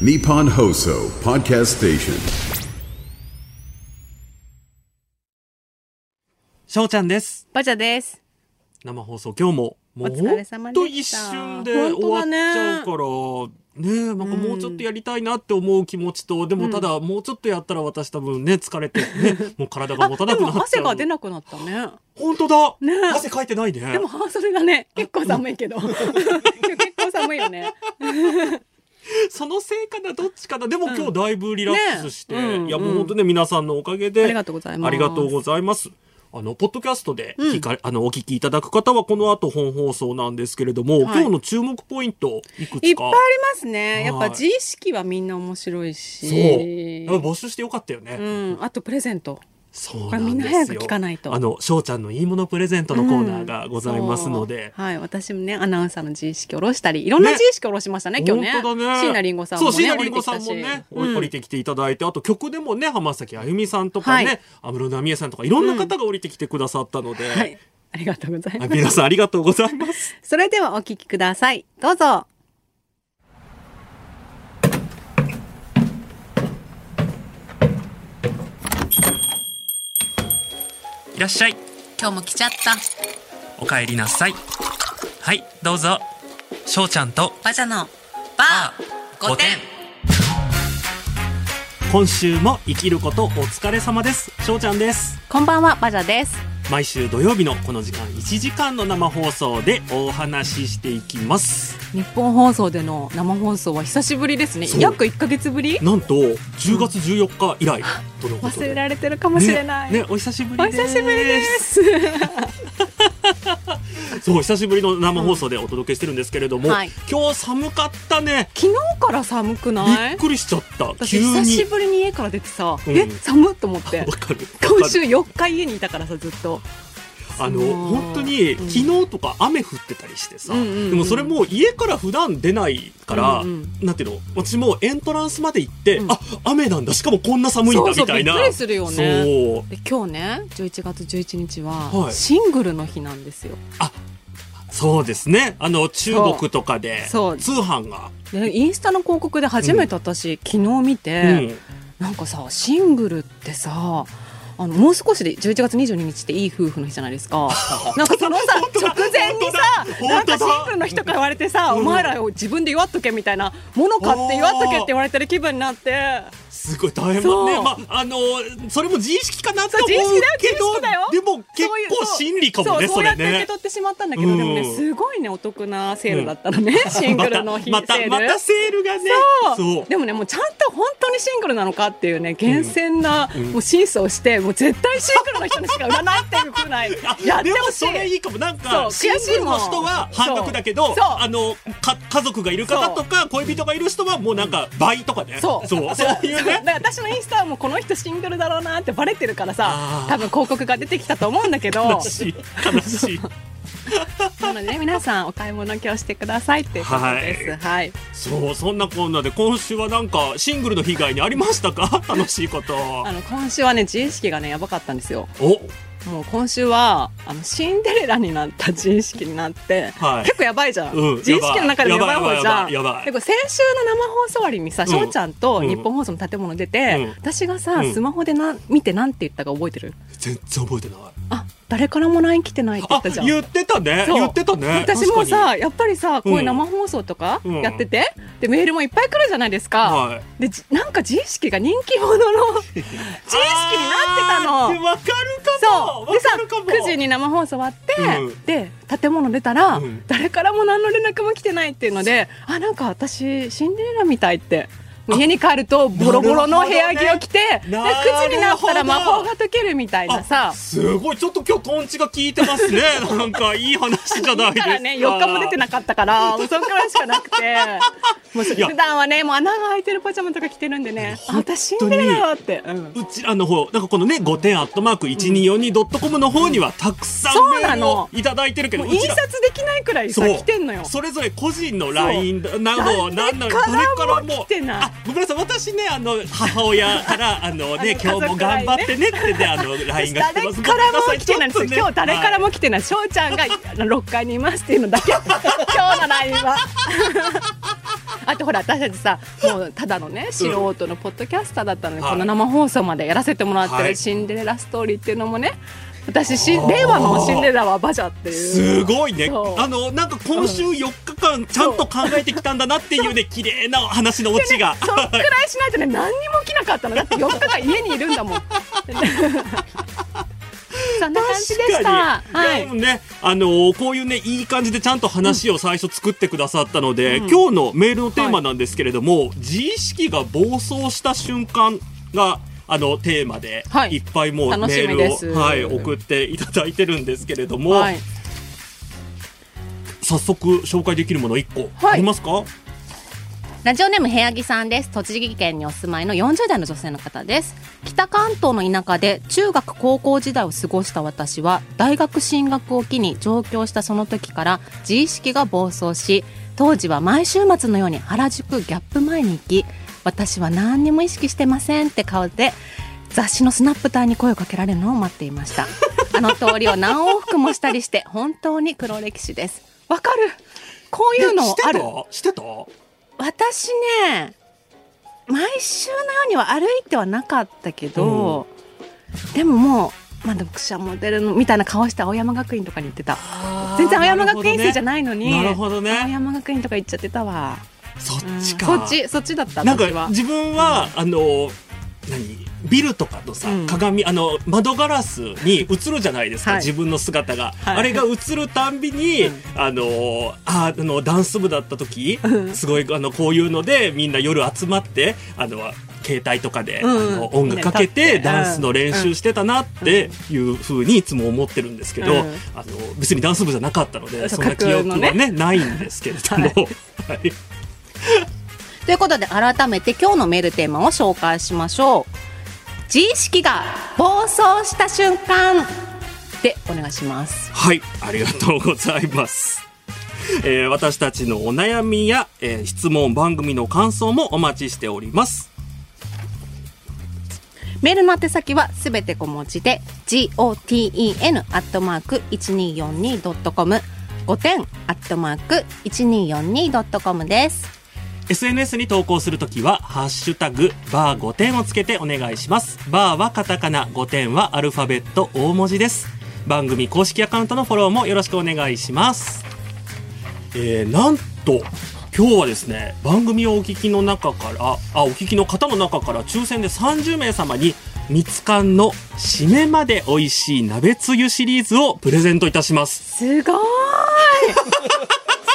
Nippon Hoso Podcast Station. しょうちゃんです。バジャです。生放送今日ももうお疲れ様でほんとした一瞬で終わっちゃうからねえなんかもうちょっとやりたいなって思う気持ちと、でもただもうちょっとやったら私多分ね疲れてね もう体が持たなくなっちゃう汗が出なくなったね。本当だ、ねえ汗かいてないねでも半袖だね。結構寒いけど。結構寒いよね。そのせいかなどっちかなでも今日だいぶリラックスして、うんいやもう本当ね皆さんのおかげでありがとうございますありがとうございますあの、ポッドキャストで聞か、あの、お聞きいただく方はこの後本放送なんですけれども、はい今日の注目ポイント、いくつか？いっぱいありますね。やっはいぱ自意識はみんな面白いし。そう。やっぱ募集してよかったよね。うん。あとプレゼント。そうなんこれみんなですよ早く聞かないとあの、翔ちゃんのいいものプレゼントのコーナーがございますので。そうはい。私もね、アナウンサーの自意識を下ろしたり、いろんな自意識を下ろしましたね、今日ね。本当だね。椎名林檎さんもね。そう、椎名林檎さんもね、うん降りてきていただいて、あと曲でもね、浜崎あゆみさんとかね、はい安室奈美恵さんとか、いろんな方が降りてきてくださったので、はい。ありがとうございます。皆さんありがとうございます。それではお聞きください。どうぞ。らっしゃい。今日も来ちゃった。お帰りなさい。はい、どうぞ。翔ちゃんとバジャのバー5点。今週も生きることお疲れ様です。翔ちゃんです。こんばんは、バジャです。毎週土曜日のこの時間1時間の生放送でお話ししていきます。日本放送での生放送は久しぶりですね約1か月ぶり？なんと10月14日以来とのことで。忘れられてるかもしれない、ねねお久しぶおりです。久しぶりです そう久しぶりの生放送でお届けしてるんですけれども、はい今日寒かったね。昨日から寒くびない？っくりしちゃった。久しぶりに家から出てさ、うんえ寒っと思って わかる。今週4日家にいたからさずっとあのそう。本当にうん昨日とか雨降ってたりしてさ、うんうんうんでもそれも家から普段出ないから、うんなんていうの私もうエントランスまで行って、うん。あ雨なんだ。しかもこんな寒いんそうそうだみたいな。びっくりするよね。そう。で今日ね11月11日ははい。シングルの日なんですよ、そうですね。あの中国とかでそう。通販が、でインスタの広告で初めて私、昨日見て、うん。なんかさシングルってさあのもう少しで11月22日っていい夫婦の日じゃないですか。なんかそのさ直前にさなんかシングルの日とか言われてさ、うん。お前らを自分で祝っとけみたいなもの買って祝っとけって言われてる気分になって。すごい大変だね。まああのそれも自意識かなと思うけどでも結構心理かもねそうそうやって受け取ってしまったんだけど、うん。でもねすごいねお得なセールだったのね、シングルの日またセール。またまたセールがね。そう。でもねもうちゃんと本当にシングルなのかっていうね厳選な、うん。もう審査をしてもう絶対シングルの人にしか売らないっていうふうなあやってでもほしい。それいいかも。なんかシングルの人は半額だけどあのか家族がいる方とか恋人がいる人はもうなんか倍とかね。そう。そう。そう。いうね。私のインスタはもうこの人シングルだろうなってバレてるからあさー。多分広告が出てきたと思うんだけど。悲しい。悲しい。なのでね皆さんお買い物今日してくださいっていうことです。はい、そうそんなこんなで今週はなんかシングルの被害にありましたか？楽しいこと。あの今週はね自意識がねやばかったんですよ。お。もう今週はあのシンデレラになった自意識になって、はい。結構やばいじゃん、うん自意識の中でもやばい方じゃん。やばいやばいやばい。でこれ先週の生放送終わりにさん翔、ちゃんとうん日本放送の建物出て、うん。私がさ、うん。スマホでな見てなんて言ったか覚えてる？全然覚えてない。あ誰からも LINE 来てないって言あったじゃん。言ってたね。言ってたね。私もさやっぱりさこういう生放送とかうん。やってて、でメールもいっぱい来るじゃないですか、はい。でじなんか自意識が人気者の 自意識になってたの。わかるかも。そう。でさわかるかも。9時に生放送終わって、うん。で建物出たら、うん。誰からも何の連絡も来てないっていうのであなんか私シンデレラみたいって家に帰るとボロボロの部屋着を着て、ね。9時になったら魔法が解けるみたいなあさすごい。ちょっと今日トンチが効いてますね。なんかいい話じゃないですかね4日も出てなかったからもうそんくらいしかなくて。もう普段はねもう穴が開いてるパジャマとか着てるんでねあ私シンデレラだって、うん。うちらの方なんかこのね5点アットマーク 1242.com の方にはたくさんそうメールなの。をいただいてるけど印刷できないくらいさそう。来てんのよ。それぞれ個人の LINE など誰なんなのからも来てな。いあごめんなさい私ねあの母親から あのね今日も頑張ってねってねあの LINE が来て誰ます。からも来てない。んですね今日誰からはいも来てない。翔ちゃんがあの6階にいますっていうのだけ。今日の LINE は。あとほら私たちさもうただのね素人のポッドキャスターだったのに、はい。この生放送までやらせてもらってるはい。シンデレラストーリーっていうのもね私し令和のシンデレラはバジャっていう。すごいね。あのなんか今週4日間ちゃんと考えてきたんだなっていうね綺麗な話のオチが、そっくらいしないとね何にも起きなかったの。だって4日間家にいるんだもん。そんな感じでした。はい。ね、あのーこういうね、いい感じでちゃんと話を最初作ってくださったので、今日のメールのテーマなんですけれども、自意識が暴走した瞬間が、あのテーマで、はい。い、っぱいもうメールを、はい、送っていただいてるんですけれども、はい。早速紹介できるもの1個。はい。ありますか、ラジオネーム部屋木さんです。栃木県にお住まいの40代の女性の方です。北関東の田舎で中学高校時代を過ごした私は大学進学を機に上京したその時から自意識が暴走し当時は毎週末のように原宿ギャップ前に行き私は何にも意識してませんって顔で雑誌のスナップ隊に声をかけられるのを待っていました。あの通りを何往復もしたりして本当に黒歴史です。わかる？こういうのある。えしてた？してた？私ね毎週のようには歩いてはなかったけど、でももう、まあ、読者モデルのみたいな顔して青山学院とかに行ってた。全然青山学院生じゃいないのになるほどね。青山学院とか行っちゃってたわ、そっうんちか、そっちそっちだったなんか自分は、あの何？ビルとかのさ、うん鏡あの窓ガラスに映るじゃないですか、はい。自分の姿が、はい。あれが映るたんびに、あのああのダンス部だった時、すごいあのこういうのでみんな夜集まってあの携帯とかで、うん。あの音楽かけてて。ダンスの練習してたなっていうふうにいつも思ってるんですけど、うん。あの別にダンス部じゃなかったのでそそんな記憶は架空のね。ないんですけれども。はい ということで改めて今日のメールテーマを紹介しましょう自意識が暴走した瞬間でお願いしますはい、ありがとうございます。えー私たちのお悩みや、えー質問、番組の感想もお待ちしております。メールの宛先はすべて小文字で goten アットマーク 1242.com 5点アットマーク 1242.com です。SNS に投稿するときは、ハッシュタグ、バー5点をつけてお願いします。バーはカタカナ、5点はアルファベット大文字です。番組公式アカウントのフォローもよろしくお願いします。えー、なんと、今日はですね、番組をお聞きの中から、あ、お聞きの方の中から抽選で30名様に、みつかんの締めまで美味しい鍋つゆシリーズをプレゼントいたします。すごーい !30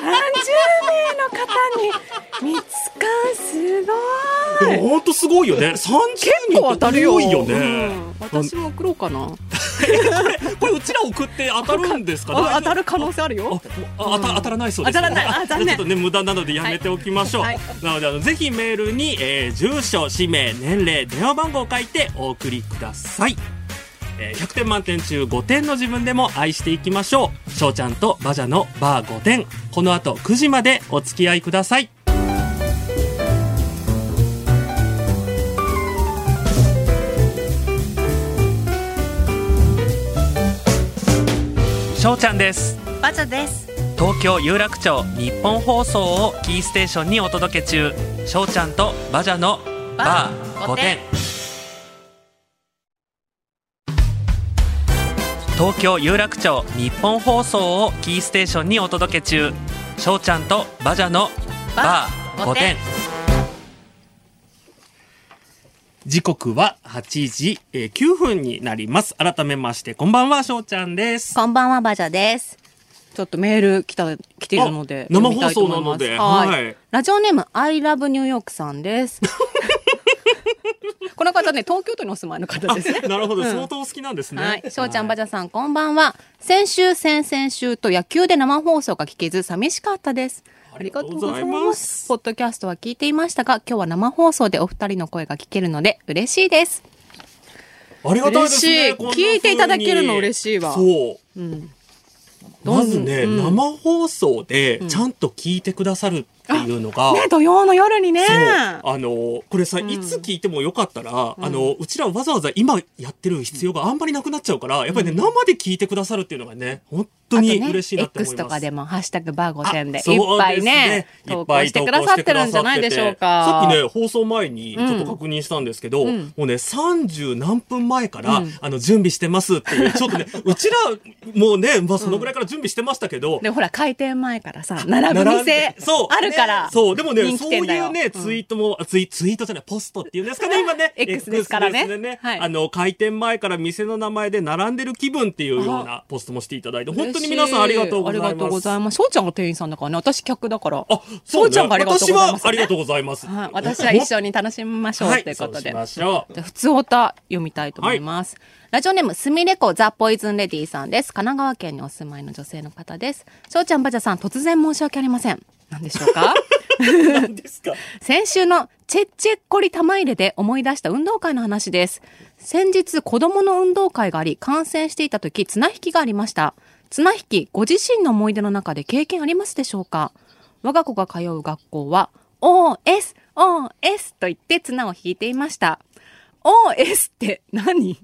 名の方に見つかんすごいでも本当すごいよね。30結人構当たるよ。よね。うん私も送ろうかな。これうちら送って当たるんですか？あ当たる可能性あるあよ。あ当た当たらないそうです、当たらないあ 残念ちょっとね無駄なのでやめておきましょう、はいなのであのぜひメールに、えー住所氏名年齢電話番号を書いてお送りくださいえー100点満点中5点の自分でも愛していきましょう。翔ちゃんとバジャのバー5点。この後9時までお付き合いください。翔ちゃんです。バジャです。東京有楽町日本放送をキーステーションにお届け中。翔ちゃんとバジャのバー5点東京有楽町日本放送をキーステーションにお届け中翔ちゃんとバジャのバー5点時刻は8時えー9分になります改めましてこんばんは翔ちゃんですこんばんは、バジャです。ちょっとメール来た、来ているので。あ生読みたいと思います放送なのではい。はいラジオネーム、I love New York さんです。この方ね、東京都にお住まいの方ですね。なるほど、うん相当好きなんですね。はい。しょうちゃん、バジャャさん、こんばんは。先週、先々週と野球で生放送が聞けず、寂しかったです。ありがとうございま。ますすポッドキャストは聞いていましたが、今日は生放送でお二人の声が聞けるので、嬉しいです。ありがたいですね。聞いていただけるの嬉しいわそう。うん。まずね、うん生放送でちゃんと聞いてくださるっっていうのが、ね、土曜の夜にね。あのこれさ、ん。いつ聞いてもよかったら、あのうちらわざわざ今やってる必要があんまりなくなっちゃうからやっぱりね、生で聞いてくださるっていうのがね本当に嬉しいなって思います。X とかでも、ハッシュタグバー5点で、いっぱいね、投稿してくださってるんじゃないでしょうか。さっきね、放送前にちょっと確認したんですけど、もうね、30何分前から、あの、準備してますっていう、ちょっとね、うちらもうね、まあそのぐらいから準備してましたけど、で、ほら、開店前からさ、並ぶ店でそうあるから。ねそう、でもね、人そういうね、ツイートも、ツイツイートじゃない、ポストっていうんですかね、今ね。X ですからねではいあの、開店前から店の名前で並んでる気分っていうようなポストもしていただいて、本当に皆さんありがとうございます。ありがとうございます。翔ちゃんが店員さんだからね、私客だから。あ、そうちゃんがありがとうございます、私はありがとうございます。はい、私は一緒に楽しみましょうはいということで。そうしまし普通おた読みたいと思います。ラジオネーム、すみれこザ・ポイズンレディさんです。神奈川県にお住まいの女性の方です。翔ちゃん、ばじゃさん、突然申し訳ありません。何でしょうか？何ですか？先週のチェッチェッコリ玉入れで思い出した運動会の話です。先日子供の運動会があり観戦していた時綱引きがありました。綱引きご自身の思い出の中で経験ありますでしょうか？我が子が通う学校は OS、OS と言って綱を引いていました。OS って何？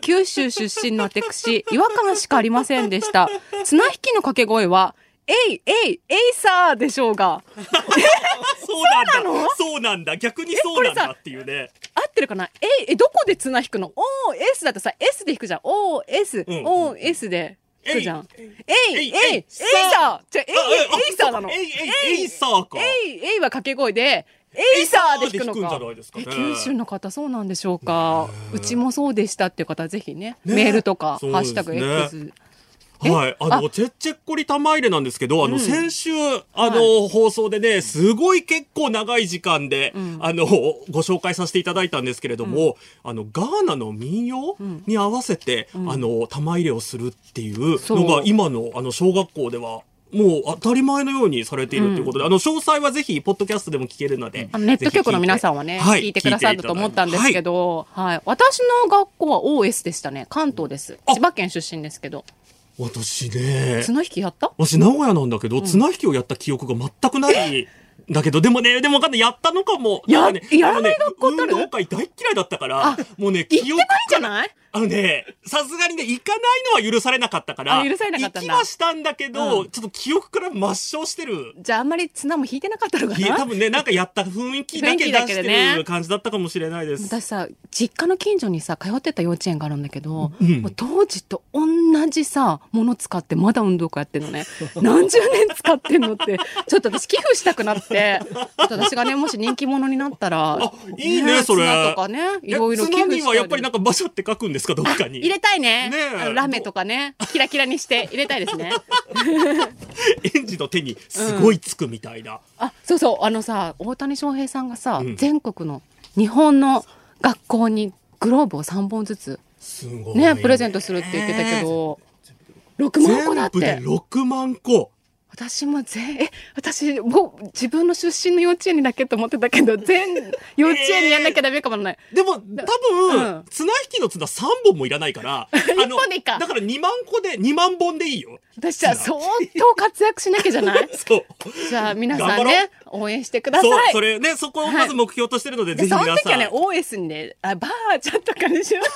九州出身の私、違和感しかありませんでした。綱引きの掛け声は、えい、えい、えいさーでしょうが。そうなんだ。そうなんだ。逆にそうなんだっていうね。合ってるかな？え、え、どこで綱引くの ?OS だとさ、S で引くじゃん。OS、うん OS で引くじゃん。えい、えい、えいさーじゃあ、えい、あえいさーなの。えい、えい、さーか。えい、えいは掛け声で、えいさーで引くのかかねえ九州の方そうなんでしょうかうちもそうでしたっていう方はぜひね、ねメールとか、ハッシュタグ X。え？はい。あの、あ？チェッチェッコリ玉入れなんですけど、あの、うん。先週、あの、放送でね、すごい結構長い時間で、ん。あの、ご紹介させていただいたんですけれども、あの、ガーナの民謡に合わせて、あの、玉入れをするっていうのが、今の、あの、小学校では、もう当たり前のようにされているということで、あの、詳細はぜひ、ポッドキャストでも聞けるので。ネット局の皆さんはね、はい聞いてくださると思ったんですけど、はい、私の学校は OS でしたね。関東です。あ。千葉県出身ですけど。私ね、綱引きやった？私名古屋なんだけど、綱引きをやった記憶が全くない。だけど、でもね、でもわかんない。やったのかも。やねやらない学校ってある？運動会大っ嫌いだったからあ、もうね、行ってないんじゃない？あのね、さすがにね、行かないのは許されなかったから、あ許されなかった行きはしたんだけど、うん。ちょっと記憶から抹消してる。じゃああんまり綱も引いてなかったのかな？多分ね、なんかやった雰囲気だけ出してる 感じだったかもしれないです。私さ実家の近所にさ通ってた幼稚園があるんだけど、うん。当時と同じさもの使ってまだ運動会やってるのね。何十年使ってんのってちょっと私寄付したくなってちょっと私がねもし人気者になったらあいいねそれ。綱とかねいろいろ寄付したにはやっぱりなんかバシャって書くんですか、どっかに。入れたいねねラメとかねキラキラにして入れたいですね 園児の手にすごいつくみたいな。あそうそうあのさ大谷翔平さんがさ、うん全国の日本の学校にグローブを3本ずつすごい。ねプレゼントするって言ってたけど6万個だっ全部でて6万個。私も全え私もう自分の出身の幼稚園にだけと思ってたけど 全幼稚園にやんなきゃダメかもない、でも、多分、うん。綱引きの綱3本もいらないから、あ一本でいいか。だから2万個で、2万本でいいよ。私は相当活躍しなきゃじゃない？そう。じゃあ皆さんね応援してください。そう、それね、そこをまず目標としてるので、でぜひ皆さん。その時はね OS にねあばあちゃんとかにしよう。もう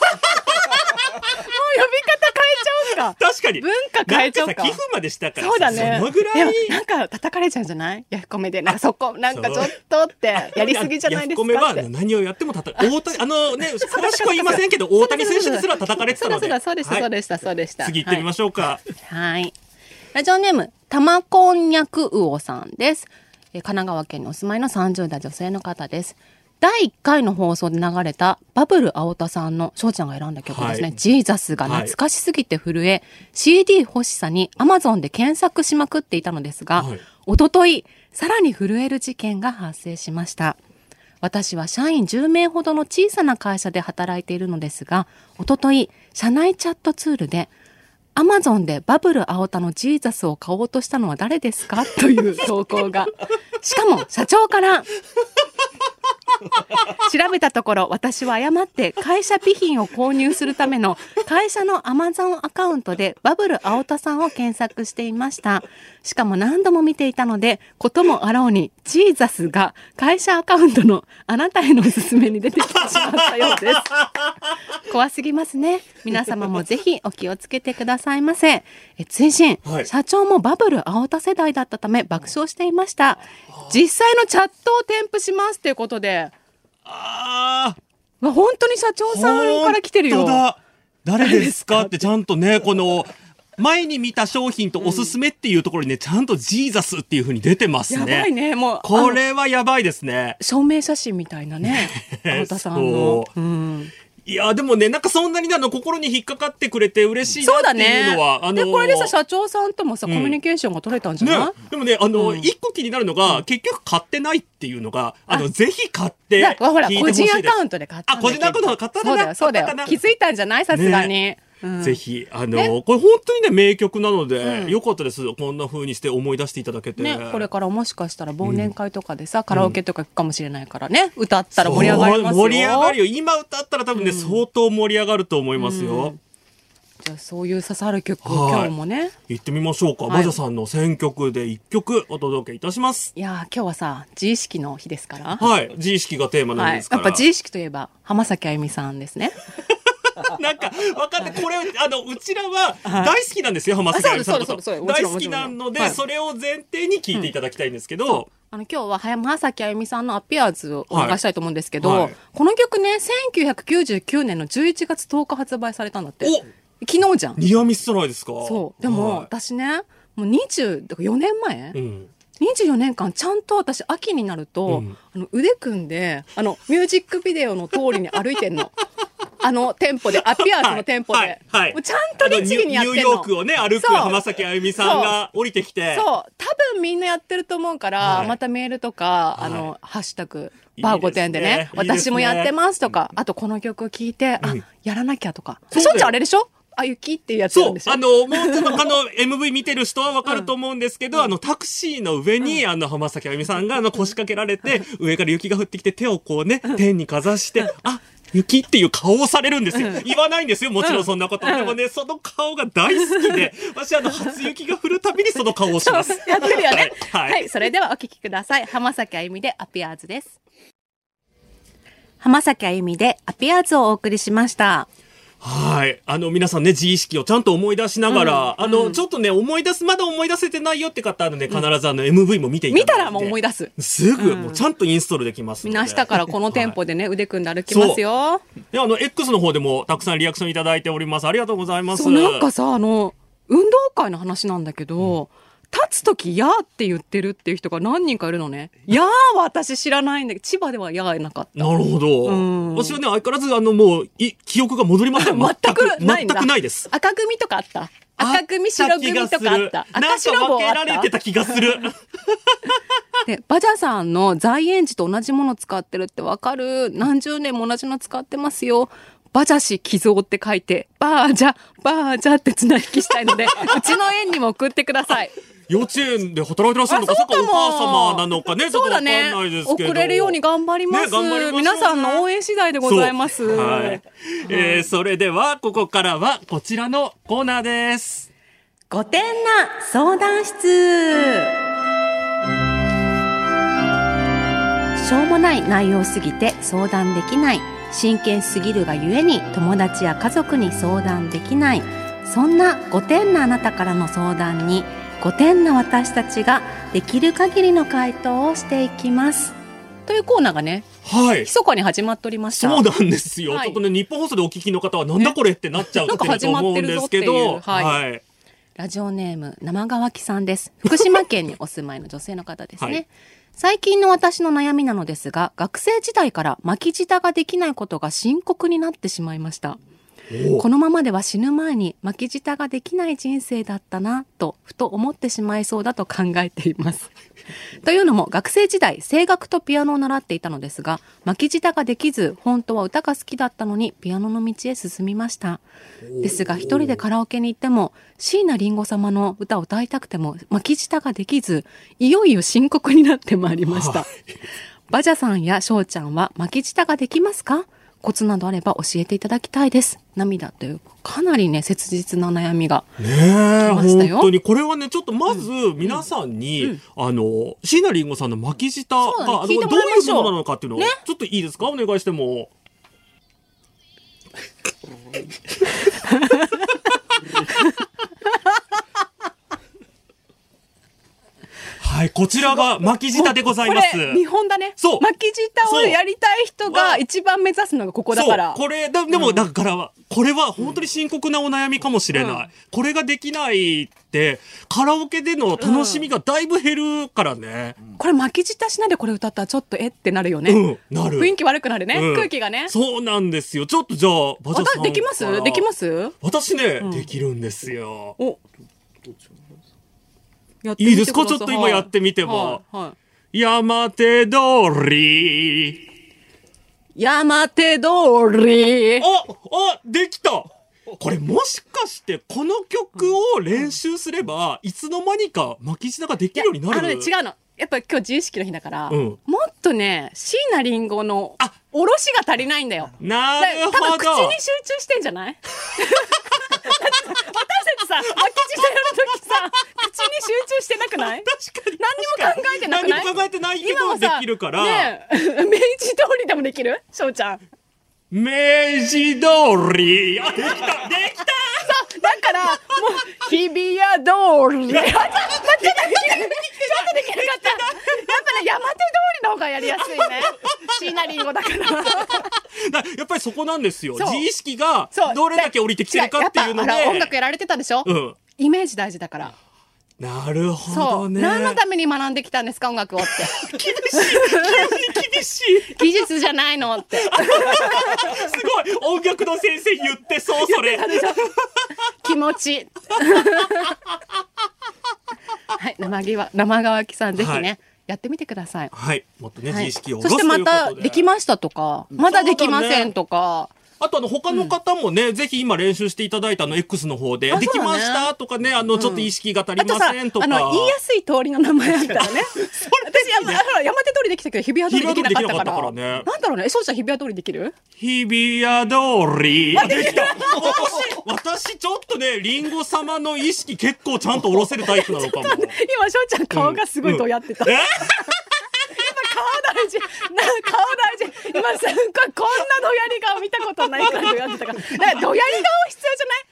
呼び方変えちゃおうか 確かに。文化変えちゃおうかなんさ寄付までしたからさそうだね。そのぐらい。なんか叩かれちゃうんじゃない？ヤフコメで。なんかそこ、なんかちょっとって、やりすぎじゃないですかヤフコメは。何をやっても叩か 大谷、あのね、詳しくは言いませんけど、大谷選手ですら叩かれてたので。そうでした、はいそうでした、そうでした。次行ってみましょうか。はい。はい。ラジオネーム、玉こんにゃく魚さんです。えー神奈川県にお住まいの30代女性の方です。第1回の放送で流れたバブル青田さんの翔ちゃんが選んだ曲ですね。はいジーザスが懐かしすぎて震え、CD 欲しさに Amazon で検索しまくっていたのですが、はいおととい、さらに震える事件が発生しました。私は社員10名ほどの小さな会社で働いているのですが、おととい、社内チャットツールで、アマゾンでバブル青田のジーザスを買おうとしたのは誰ですか？という投稿が。しかも、社長から、調べたところ私は誤って会社備品を購入するための会社のアマゾンアカウントでバブル青田さんを検索していました。しかも何度も見ていたのでこともあろうにジーザスが会社アカウントのあなたへのおすすめに出てきてしまったようです。怖すぎますね。皆様もぜひお気をつけてくださいませ。え追伸、はい。社長もバブル青田世代だったため爆笑していました。実際のチャットを添付しますということであわ本当に社長ーさんから来てるよ。誰ですかってちゃんとね、この、前に見た商品とおすすめっていうところにね、ちゃんとジーザスっていう風に出てますね。やばいね。もうあこのれはやばいですね。証明写真みたいなね。青田さんの、そうん、いや、でもね、なんかそんなにあの心に引っかかってくれて嬉しいなそうだっていうねのは、あのでこれでさ社長さんともさ、うんコミュニケーションが取れたんじゃない、ね、でもね、あの、うん。一個気になるのが、結局買ってないっていうのが、あ。の、ぜひ買ってだほら聞いて個ほしいです。人アカウントで買ったあ個人アカウントで買ったんだそうだよそうだよ。気づいたんじゃない？さすがに、うんぜひ、あの、ねこれ本当にね、名曲なので、うんよかったです。こんな風にして思い出していただけて。ね、これからもしかしたら忘年会とかでさ、カラオケとか行くかもしれないからね歌ったら盛り上がりますよ盛り上がるよ。今歌ったら多分ね、相当盛り上がると思いますよ。うんじゃあそういう刺さる曲はい今日もね行ってみましょうか。はいバジャさんの選曲で一曲お届けいたします。いやー今日はさ自意識の日ですからはい。自意識がテーマなんはい、ですから。やっぱ自意識といえば浜崎あゆみさんですね なんか、分かって、これ、あの、うちらは大好きなんですよ、浜崎あゆみさん大好きなので、はい。それを前提に聞いていただきたいんですけど、あの今日は浜崎あゆみさんの「アピアーズ」をお流ししたいと思うんですけど、はい。はいこの曲ね1999年の11月10日発売されたんだって。お。昨日じゃん。ニアミスじゃないですか？そう。でも、はい。私ねもう20だから4年前、うん。24年間ちゃんと私秋になると、うん。あの腕組んであのミュージックビデオの通りに歩いてんの。あの店舗でアピアーズの店舗で、はいはい。もうちゃんと律儀にやってんの。ニューヨークをね、歩くそう。浜崎あゆみさんが降りてきて。そう。多分みんなやってると思うから、はい。またメールとか、あのはハッシュタグいいバー5点でね私もやってますとか、あとこの曲聴いて、あうん。やらなきゃとか。そっちゅうあれでしょ？あ雪っていうやつなそうんでしょ？あの、もうちょっとあの、MV 見てる人はわかると思うんですけど、あの、タクシーの上に、あの、浜崎あゆみさんが、あの、腰掛けられて、上から雪が降ってきて、手をこうね、天にかざして、あ、雪っていう顔をされるんですよ。言わないんですよ、もちろんそんなこと。うんでもね、その顔が大好きで、私、あの、初雪が降るたびにその顔をします。やってるよね。は はいい、それではお聞きください。浜崎あゆみでアピアーズです。浜崎あゆみでアピアーズをお送りしました。はい。あの、皆さんね、自意識をちゃんと思い出しながら、うんあの、うんちょっとね、思い出す、まだ思い出せてないよって方はね、必ずあの、MV も見ていただいて。見たらもう思い出す。すぐ、うんもうちゃんとインストールできますので。みんな明日からこの店舗でね、腕組んで歩きますよ。で、あの、X の方でもたくさんリアクションいただいております。ありがとうございます。そう、なんかさ、あの、運動会の話なんだけど、立つとき、やーって言ってるっていう人が何人かいるのね。やーは私知らないんだけど、千葉ではやーなかった。なるほど。うん私はね、相変わらず、あの、もう、い、記憶が戻りません。全くないんだ全くないです。赤組とかあった？赤組、白組とかあった？赤白棒あっ分けられてたた気がする。で、バジャさんの在園児と同じもの使ってるってわかる？何十年も同じの使ってますよ。バジャ氏寄贈って書いて、バージャ、バージャって綱引きしたいので、うちの園にも送ってください。幼稚園で働いてらっしゃるのか、あそっかお母様なのかね、ちょっとわかんそうだねないですけど。送れるように頑張ります。ね頑張りましょうね皆さんの応援次第でございます。はい。えー、それでは、ここからは、こちらのコーナーです。ごてんな相談室しょうもない内容すぎて相談できない真剣すぎるがゆえに友達や家族に相談できないそんなごてんなあなたからの相談にごてんな私たちができる限りの回答をしていきますというコーナーがねはい。密かに始まっておりましたそうなんですよ。はいちょっとね、日本放送でお聞きの方は、なんだこれってなっちゃうってると思うんですけど、はい。ラジオネーム生乾きさんです。福島県にお住まいの女性の方ですね。はい最近の私の悩みなのですが、学生時代から巻き舌ができないことが深刻になってしまいました。おこのままでは死ぬ前に巻き舌ができない人生だったなとふと思ってしまいそうだと考えています。というのも学生時代声楽とピアノを習っていたのですが巻き舌ができず本当は歌が好きだったのにピアノの道へ進みました。ですが一人でカラオケに行っても椎名林檎様の歌を歌いたくても巻き舌ができずいよいよ深刻になってまいりました。バジャさんや翔ちゃんは巻き舌ができますか？コツなどあれば教えていただきたいです。涙という、かなりね、切実な悩みが。ね本当に。これはね、ちょっとまず皆さんに、あの、椎名林檎さんの巻き舌が、ねどういうものなのかっていうのを、ねちょっといいですか？お願いしても。はい、こちらが巻き舌でございます。これ、見本だね。そう。巻き舌をやりたい人が一番目指すのがここだから。これだでもだから、これは本当に深刻なお悩みかもしれない、うん。これができないってカラオケでの楽しみがだいぶ減るからね、これ巻き舌しないでこれ歌ったらちょっとえってなるよね。うんなる。雰囲気悪くなるね。うん。空気がね。そうなんですよ。ちょっとじゃあバジャさん。あできます？できます？す私ね、できるんですよ。お。い。いですか？ちょっと今やってみても。はいはい。山手通り。山手通り。ああできた。これもしかしてこの曲を練習すればいつの間にか巻き舌ができるようになる。あのね、違うの。やっぱ今日自意識の日だから、うん。もっとね、椎名林檎のあ。おろしが足りないんだよ。なるほど。に集中してんじゃない？さ、巻き舌やるときさ、口に集中してなくない？確かに。何にも考えてなくない？何にも考えてないけどできるから、ねえ 明治通りでもできる？翔ちゃん。明治通りあできたできただから、もう、日比谷通り。あ、ちょっと、できなかった。やっぱね、山手通りの方がやりやすいね。椎名林檎だから。だやっぱりそこなんですよそう自意識がそうどれだけ降りてきてるかっていうので音楽やられてたでしょ、うんイメージ大事だから。なるほ。どね。何のために学んできたんですか、音楽をって。厳しい。厳しい。技術じゃない。のって。すごい。音楽の先生言ってそうそれ。気持ち。はい、生ぎわ生乾きさん、ぜひね、はい。やってみてください。はい。もっとね、はい。識をそしてまたできましたとか、まだできませんとか、あとあの他の方もね、ぜひ今練習していただいたあの X の方で、あできましたとかね、あのちょっと意識が足りませんとか。あの、言いやすい通りの名前あったらね。私、山ほら山手通りできたけど、日比谷通りできなかったから。ねなんだろうね。え、翔ちゃん日比谷通りできる？日比谷通り。あ、できた私、私ちょっとね、リンゴ様の意識結構ちゃんと下ろせるタイプなのかも。今、翔ちゃん顔がすごいどやってた。え？顔大事。な顔大事。今すっごいこんなどやり顔見たことないからどやってたから。だからどやり顔必要じゃない？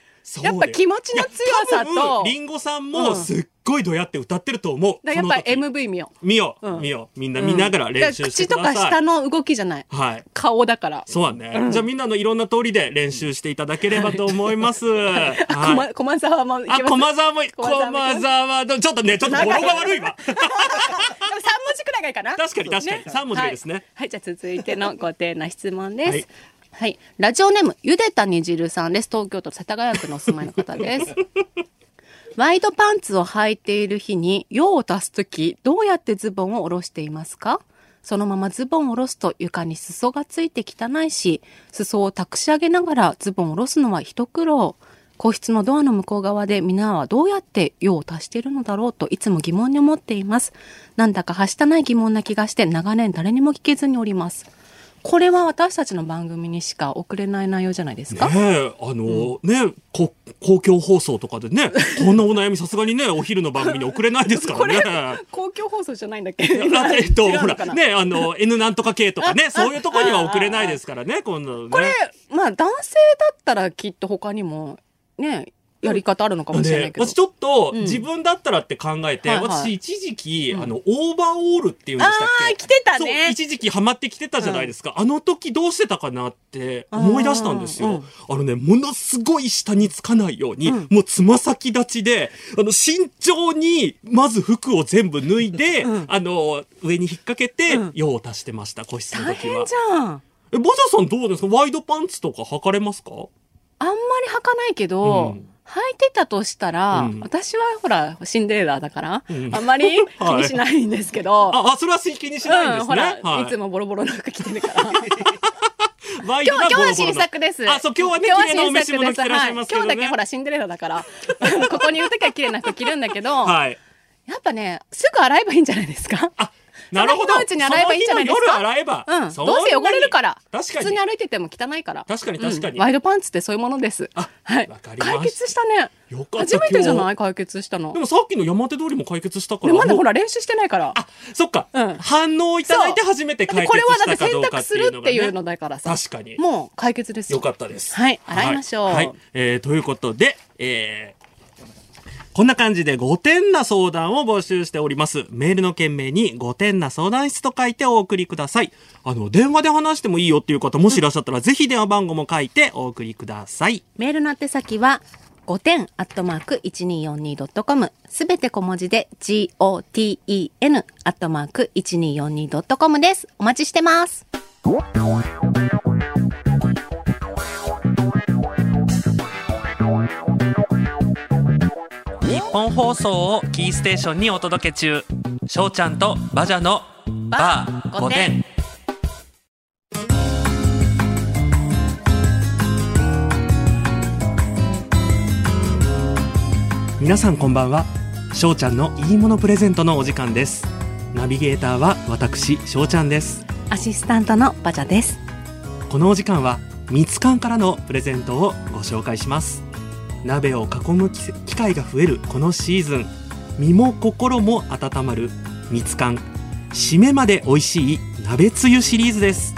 やっぱ気持ちの強さといや多分リンゴさんもすっごいどうやって歌ってると思う。だやっぱ MV 見よ見よう、うん見よう。みんな見ながらう。練習してください。口とか下の動きじゃない。はい。顔だから。そうだね。じゃあみんなのいろんな通りで練習していただければと思います。はい駒駒沢も行あ、きます駒沢も、駒沢も駒沢の、ちょっとね、ちょっと語呂が悪いわ。でも三文字くらいがいいかな。確かに確かに三文字ですねはい。はい、じゃあ続いてのご丁寧な質問です。はいはい、ラジオネームゆでたにじるさんです。東京都世田谷区のお住まいの方です。ワイドパンツを履いている日に用を足すとき、どうやってズボンを下ろしていますか？そのままズボンを下ろすと床に裾がついて汚いし、裾を託し上げながらズボンを下ろすのは一苦労。個室のドアの向こう側で皆はどうやって用を足しているのだろうといつも疑問に思っています。なんだかはしたない疑問な気がして長年誰にも聞けずにおります。これは私たちの番組にしか送れない内容じゃないですか、ねえ、あの、ねこ、公共放送とかでね、こんなお悩みさすがにね、お昼の番組に送れないですからね。公共放送じゃないんだっけ？あえっと、ほらなね、あの、N なんとか系とかね、そういうところには送れないですからね、こんなのね。これ、まあ男性だったらきっと他にもね、やり方あるのかもしれないけど。ね私ちょっとうん自分だったらって考えて、はいはい私一時期、あの、オーバーオールっていうんでしたっけ？あー着てたそう、ね。一時期ハマってきてたじゃないですか。あの時どうしてたかなって思い出したんですよ。あのね、ものすごい下につかないように、もうつま先立ちで、あの、慎重に、まず服を全部脱いで、あの、上に引っ掛けて、用を足してました、個室の大時は変じ。ゃん。え、ボジャさんどうですか？ワイドパンツとか履かれますか？あんまり履かないけど、うん履いてたとしたら、うん私はほら、シンデレラだから、うんあんまり 気にしないんですけど、あ、あ、それは気にしないんですね。うん、ほら、はいつもボロボロの服着てるから。今日、今日は新作です。あ、そう、今日はね、綺麗なお召し物着てらっしゃいます。はい今日だけほら、シンデレラだから、ここにいるときは綺麗な服着るんだけど、はい。やっぱね、すぐ洗えばいいんじゃないですか？あ、なるほどその日のうちに洗えばいいんじゃないですか？夜洗えばうん。どうせ汚れるから。確かに普通に歩いてても汚いから。確かに確かにうんワイドパンツってそういうものです。あはい解決したね。よかった初めてじゃない？解決したので。もさっきの山手通りも解決したからでまだほら練習してないから。あそっか、うん反応をいただいて初めてだって解決これはだってしたかどうか選択すっていうのが、ね、るっていうのだからさ。確かにもう解決ですよ。よかったです。はい洗いましょうはい。はいえーということで、えーこんな感じで5点な相談を募集しております。メールの件名に5点な相談室と書いてお送りください。あの、電話で話してもいいよっていう方もしいらっしゃったら、ぜひ電話番号も書いてお送りください。メールの宛先は、5点アットマーク 1242.com すべて小文字で GOTEN アットマーク 1242.com です。お待ちしてます。本放送をキーステーションにお届け中。翔ちゃんとバジャのバー5点。皆さんこんばんは翔ちゃんのいいものプレゼントのお時間ですナビゲーターは私翔ちゃんですアシスタントのバジャです。このお時間はみつかんからのプレゼントをご紹介します鍋を囲む機会が増えるこのシーズン。身も心も温まるみつかん締めまで美味しい鍋つゆシリーズです。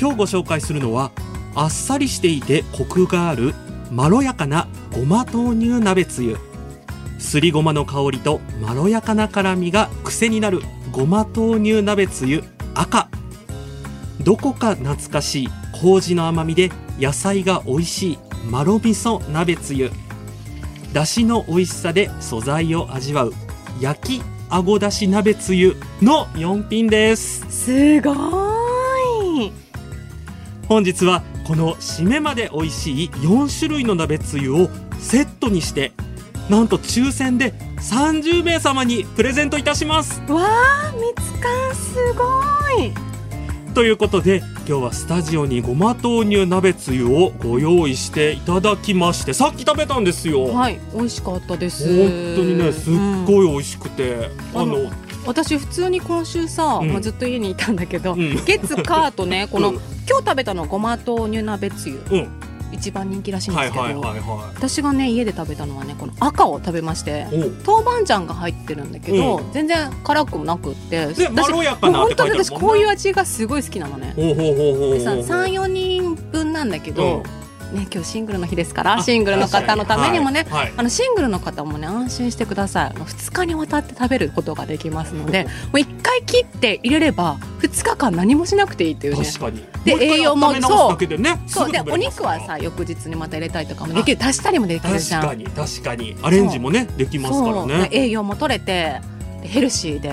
今日ご紹介するのはあっさりしていてコクがあるまろやかなごま豆乳鍋つゆ。すりごまの香りとまろやかな辛みが癖になるごま豆乳鍋つゆ赤。どこか懐かしい麹の甘みで野菜が美味しいまろ味噌鍋つゆだしの美味しさで素材を味わう焼きあごだし鍋つゆの4品ですすごーい。本日はこの締めまで美味しい4種類の鍋つゆをセットにしてなんと抽選で30名様にプレゼントいたしますわー、みつかんすごい。ということで今日はスタジオにごま豆乳鍋つゆをご用意していただきましてさっき食べたんですよ、はい、美味しかったです。本当にねすっい。ごい美味しくて、あの私普通に今週さ、うん。まあ、ずっと家にいたんだけど、うん。月火とねこの、うん。今日食べたのはごま豆乳鍋つゆ。うん一番人気らしいんではいすけど、私がね家で食べたのはねこの赤を食べまして豆板醤が入ってるんだけど、う全然辛くもなくってで私まろやかなって書いてあるもんねもう本当に私こういう味がすごい好きなのね。ほうほうほうほうでさほう。34人分なんだけど、ね今日シングルの日ですからあシングルの方のためにもね、はいはい。あのシングルの方もね安心してください。あの2日にわたって食べることができますのでもう1回切って入れれば2日間何もしなくていいっていうね。確かに。で栄養も温め直すだけでねそう。でお肉はさ翌日にまた入れたりとかもできる。足したりもできるじゃん。確かに確かに。アレンジもねできますからそう。ね栄養も取れてでヘルシーで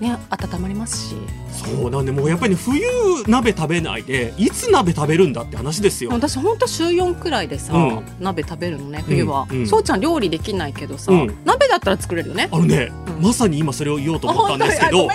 ね温まりますしそうなんでもうやっぱりね冬鍋食べないでいつ鍋食べるんだって話ですよ。私ほんと週4くらいでさ、うん。鍋食べるのね冬は、うんうん。そうちゃん料理できないけどさ、うん。鍋だったら作れるよね。あのね、うん。まさに今それを言おうと思ったんですけど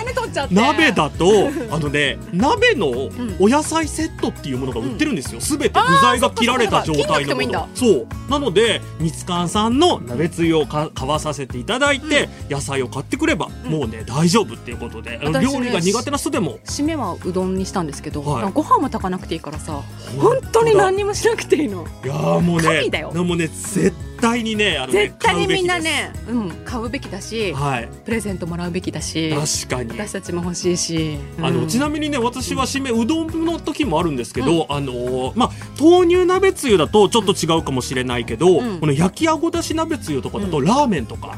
鍋だと あのね鍋のん。お野菜セットっていうものが売ってるんですよ。すべ、て具材が切られた状態のものそう。なのでみつかんさんの鍋つゆをか買わさせていただいて、野菜を買ってくれば、うん。もうね大丈夫っていうことで、料理が苦手な人でも。締めはうどんにしたんですけど、はい。ご飯も炊かなくていいからさ本当に何にもしなくていいの。いやーもうね神だよ。もうね絶対にねあのね絶対にみんなね、うん、買うべきだしはい。プレゼントもらうべきだし確かに。私たちも欲しいし、あのうんちなみにね私は締めうどんの時もあるんですけど、あのーまあ豆乳鍋つゆだとちょっと違うかもしれないけど、うん。この焼きあごだし鍋つゆとかだと、うん。ラーメンとか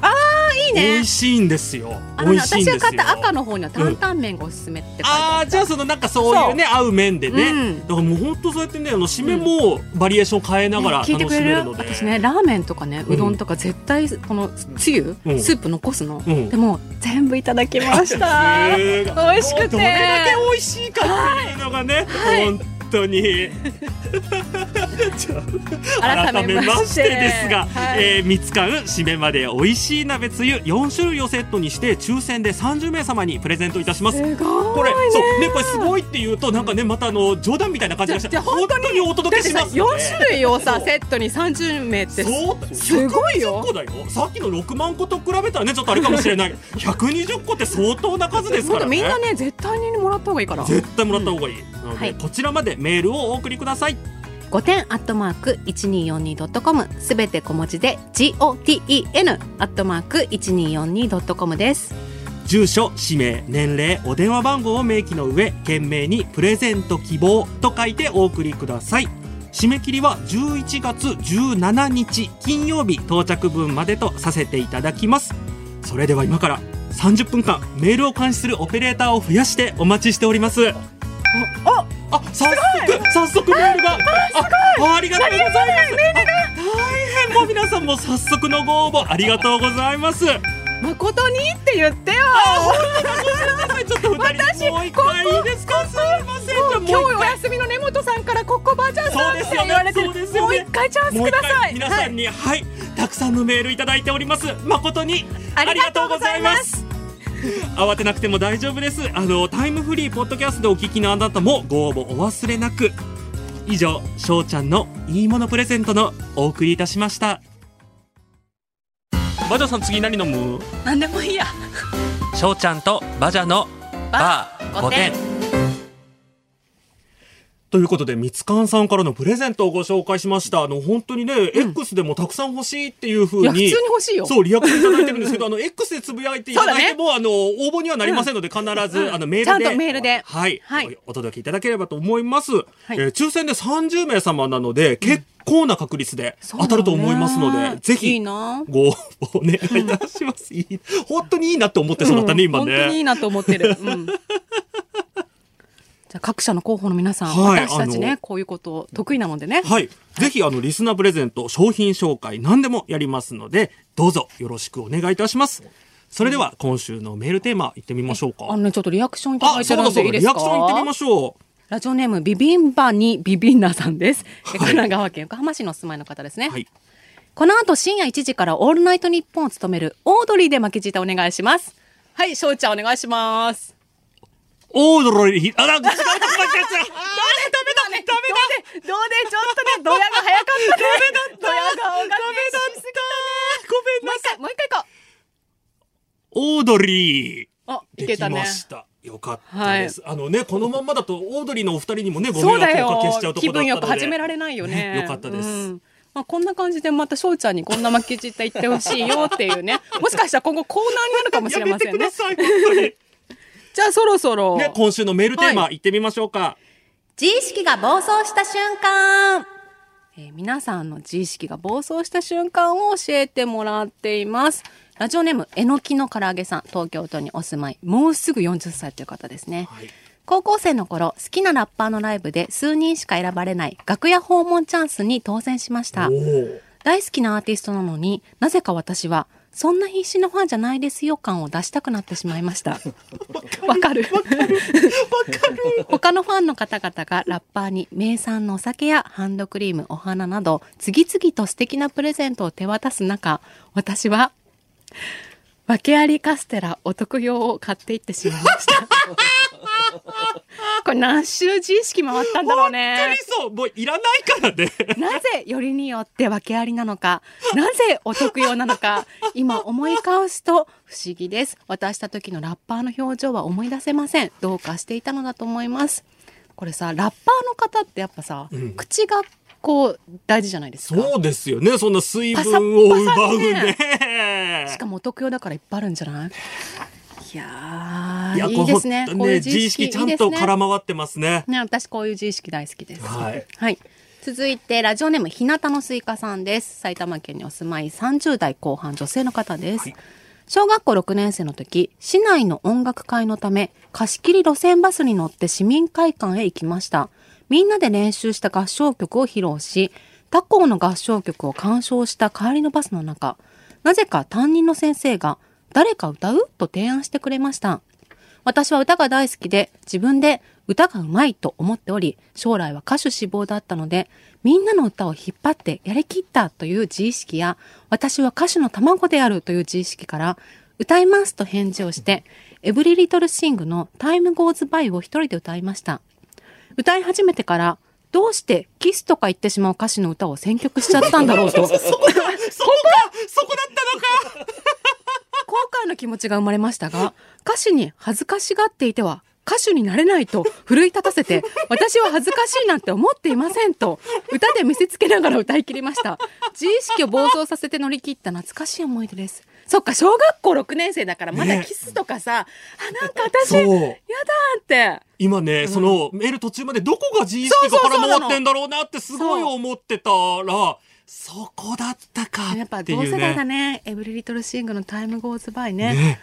いいね。美味しいんですよ。あのね美味私が買った赤の方には担々麺がおすすめって書いてあった、あーじゃあそのなんかそういうね合う麺でね、う。ん。だからもう本当そうやってねあの締めもバリエーション変えながら楽しめるので、私ねラーメンとかねうんうどんとか絶対このつゆ、うん。スープ残すの、うん。でも全部いただきました。美味しくて。どれだけ美味しいかっていうのがね、はい。本当に 改めましてですが、はいえー、みつかん締めまで美味しい鍋つゆ4種類をセットにして抽選で30名様にプレゼントいたします。すごいこれそうねこれすごいって言うとなんかねまたあの冗談みたいな感じがして本当にお届けしますよ、ね、4種類をさセットに30名ってすごいよ。120個だよ。さっきの6万個と比べたらねちょっとあれかもしれない。120個って相当な数ですからね。みんなね絶対にもらった方がいいから。絶対もらった方がいい、なので、はい。こちらまでメールをお送りください5点アットマーク 1242.com すべて小文字で GOTEN アットマーク 1242.com です。住所氏名年齢お電話番号を明記の上懸命にプレゼント希望と書いてお送りください。締め切りは11月17日金曜日到着分までとさせていただきます。それでは今から30分間メールを監視するオペレーターを増やしてお待ちしております。あ早速早速メールが。あありがとうございます。あ大変。もう皆さんも早速のご応募ありがとうございます。誠に？って言ってよ。ちょっと二人もう一回いいですか？すいません。今日お回休みの根本さんからここばあちゃんさんって言われてもう一回チャンスください。回皆さんにはい、たくさんのメールいただいております。誠にありがとうございます慌てなくても大丈夫です。あのタイムフリーポッドキャストでお聞きのあなたもご応募お忘れなく。以上しょうちゃんのいいものプレゼントのお送りいたしました。バジャさん次何飲む？なんでもいいや。しょうちゃんとバジャのバー5点ということで、みつかんさんからのプレゼントをご紹介しました。あの、本当にね、X でもたくさん欲しいっていうふいうや普通に。に欲しいよそう、リアクションいただいてるんですけど、あの、X でつぶやいていただいても、あの、応募にはなりませんので、必ず、うんあの、メールで。ちゃんとメールではい。はいお届けいただければと思います。いえー抽選で30名様なので、結構な確率で当たると思いますので、ぜひ、ご応募お願いいたします。いい本当にいいなって思ってそうだったね、今ね。本当にいいなと思ってる、うん、各社の候補の皆さん、はい私たちねこういうこと得意なのでねはい。ぜひ、あの、リスナープレゼント、商品紹介、何でもやりますので、どうぞよろしくお願いいたします。それでは、今週のメールテーマ、いってみましょうか。あのねちょっとリアクションいただあ、いてるんでいいですか？リアクションいってみましょう。ラジオネームビビンバにビビンナさんです、神奈川県横浜市のお住まいの方ですね、はい。この後深夜1時からオールナイトニッポンを務めるオードリーで負けじたお願いしますはい翔ちゃんお願いしますオードロリー、あ、なんか違うとこ間違えちゃった。ダメだ、ダメだ、ダメだ。どうでちょっとねドヤが早かったねドヤ顔がねしすぎたねごめんなさい。もう一回もう一回行こオードリー。うあいけたねました。よかったです。あのね、このまんまだと、オードリーのお二人にもね、ご迷惑をおかけしちゃうところだったので。分よく始められないよねよかったです。うんまあ、こんな感じでまた翔ちゃんにこんな負けじった言ってほしいよっていうねもしかしたら今後コーナーになるかもしやれませんねじゃあそろそろ、ね、今週のメールテーマ、は行ってみましょうか。自意識が暴走した瞬間えー皆さんの自意識が暴走した瞬間を教えてもらっています。ラジオネーム、えのきの唐揚げさん、東京都にお住まい、もうすぐ40歳という方ですね。はい。高校生の頃、好きなラッパーのライブで数人しか選ばれない楽屋訪問チャンスに当選しました大好きなアーティストなのになぜか私はそんな必死のファンじゃないですよ感を出したくなってしまいました。わかる。他のファンの方々がラッパーに名産のお酒やハンドクリーム、お花など次々と素敵なプレゼントを手渡す中、私は訳ありカステラお得用を買っていってしまいました。これ何周自意識回ったんだろうね。本当にそう、もういらないからね。なぜよりによって訳ありなのか、なぜお得用なのか、今思い返すと不思議です。渡した時のラッパーの表情は思い出せません。どうかしていたのだと思います。これさ、ラッパーの方ってやっぱさ、うん口がこう大事じゃないですか。そうですよね。そんな水分を奪うね。しかもお得用だからいっぱいあるんじゃない？いやー、いや、いいですね。これこういう本当自意識ちゃんと空回ってますね。ね、私こういう自意識大好きです。はい。はい。続いて、ラジオネーム、ひなたのすいかさんです。埼玉県にお住まい30代後半女性の方です。小学校6年生の時、市内の音楽会のため、貸し切り路線バスに乗って市民会館へ行きました。みんなで練習した合唱曲を披露し、他校の合唱曲を鑑賞した帰りのバスの中、なぜか担任の先生が、誰か歌う？と提案してくれました。私は歌が大好きで、自分で歌が上手いと思っており、将来は歌手志望だったので、みんなの歌を引っ張ってやりきったという自意識や、私は歌手の卵であるという自意識から、歌いますと返事をして、エブリリトルシングのタイムゴーズバイを一人で歌いました。歌い始めてから、どうしてキスとか言ってしまう歌詞の歌を選曲しちゃったんだろうと、後 そこかそこだったのか悔の気持ちが生まれましたが、歌詞に恥ずかしがっていては、歌手になれないと 奮い立たせて、私は恥ずかしいなんて思っていませんと、歌で見せつけながら歌い切りました。自意識を暴走させて乗り切った懐かしい思い出です。そっか、小学校6年生だから、まだねキスとかさ、あ、なんか私、やだーって。今ね、そのメール途中までどこが自意識が絡まってんだろうなってすごい思ってたら、そこだったかやっぱっていう同世代だね。ね。エブリリトルシングのタイムゴーズバイね。ね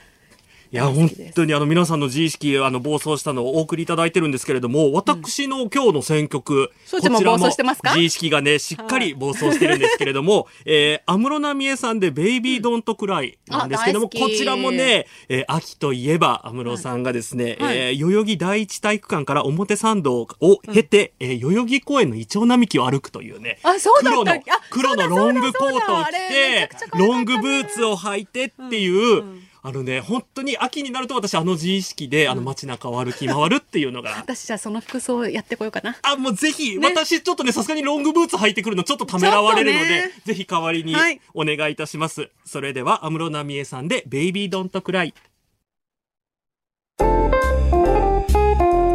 いや、本当にあの皆さんの自意識、あの、暴走したのをお送りいただいてるんですけれども、私の今日の選曲、翔ちゃんも暴走してますか？自意識がね、しっかり暴走してるんですけれども、えー、安室奈美恵さんでベイビードントクライなんですけども、こちらもね、えー、秋といえば安室さんがですね、はい。えー、代々木第一体育館から表参道を経て、えー、代々木公園のイチョウ並木を歩くというね、あそうだ黒のあ、黒のロングコートを着て、ロングブーツを履いてっていう、あのね、本当に秋になると私あの自意識で、あの街中を歩き回るっていうのが、私じゃあその服装やってこようかな。あ、もうぜひ、ね私ちょっとね、さすがにロングブーツ履いてくるのちょっとためらわれるので、ぜひ代わりにはいお願いいたします。それでは、安室奈美恵さんで、ベイビードントクライ。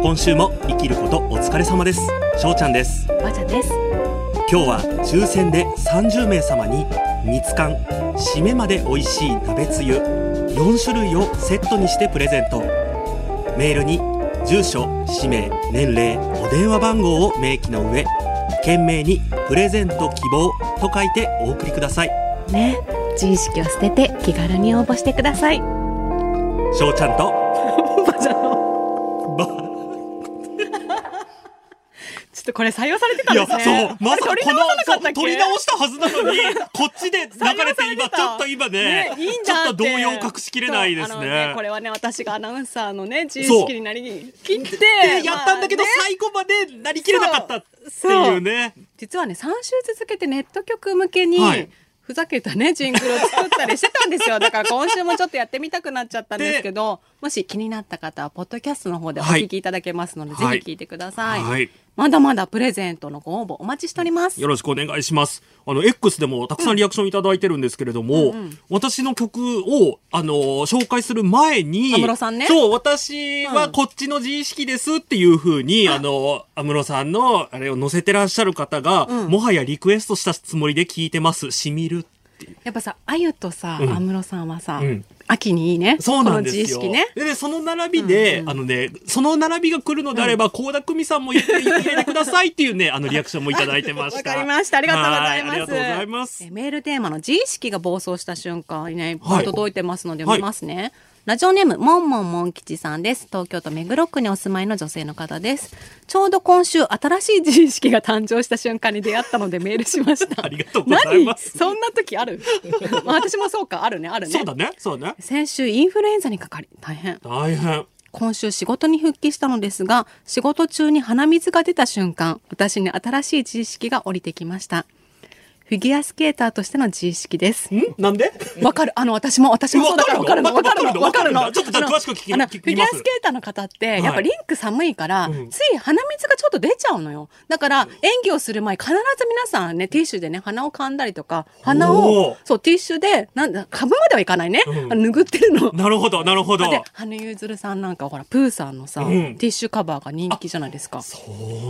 今週も生きることお疲れ様です。しょうちゃんです。ばあちゃんです。今日は抽選で30名様に煮つかん締めまで美味しい鍋つゆ4種類をセットにしてプレゼントメールに住所氏名年齢お電話番号を明記の上懸命に「プレゼント希望」と書いてお送りくださいね、自意識を捨てて気軽に応募してください。しょうちゃんとこれ採用されてたんですね。そう、まさかこの、取り直したはずなのに、こっちで流れて今、たちょっと今ねね、いいんちょっと動揺を隠しきれないですそうあのね。これはね、私がアナウンサーのね、自意識になりきって、でやったんだけど、まあね最後までなりきれなかったっていうね。実はね、3週続けてネット局向けに、はいふざけたね、ジングルを作ったりしてたんですよ。だから今週もちょっとやってみたくなっちゃったんですけど、もし気になった方は、ポッドキャストの方でお聞きいただけますので、はいぜひ聞いてください。はいまだまだプレゼントのご応募お待ちしております。よろしくお願いします。あの、X でもたくさんリアクションいただいてるんですけれども、私の曲を、あの、紹介する前に、安室さんねそう、私はこっちの自意識ですっていうふうに、あの、安室さんの、あれを載せてらっしゃる方が、もはやリクエストしたつもりで聞いてます。しみるっていう。やっぱさ、あゆとさ、うん安室さんはさ、うん秋にいいね。そうなんですよ。ね。でね、その並びで、あのね、その並びが来るのであれば、倖田來未さんも入れて入れてくださいっていうね、あのリアクションもいただいてましわた。かりました。ありがとうございます。はありがとうございますえ。メールテーマの自意識が暴走した瞬間にね、届いてますので読みますね。ラジオネーム、もんもんもん吉さんです。東京都目黒区にお住まいの女性の方です。ちょうど今週、新しい自意識が誕生した瞬間に出会ったのでメールしました。ありがとうございます何？そんな時ある？ま あ私もそうか、あるね、あるね。そうだね、そうだね。先週、インフルエンザにかかり、大変。大変。今週仕事に復帰したのですが、仕事中に鼻水が出た瞬間、私に新しい自意識が降りてきました。フィギュアスケーターとしての自意識です。ん？なんで？わかる。あの、私も、私もそうだからわかるの？わかるの？わかるの？ちょっと詳しく聞きフィギュアスケーターの方って、いやっぱリンク寒いから、うんつい鼻水がちょっと出ちゃうのよ。だから、演技をする前、必ず皆さんね、ティッシュでね、鼻を噛んだりとか、鼻を、そう、ティッシュで、なんだ、噛むまではいかないね。拭ってるの。なるほど、なるほど。で、羽生結弦さんなんかほら、プーさんのさ、うんティッシュカバーが人気じゃないですか。そ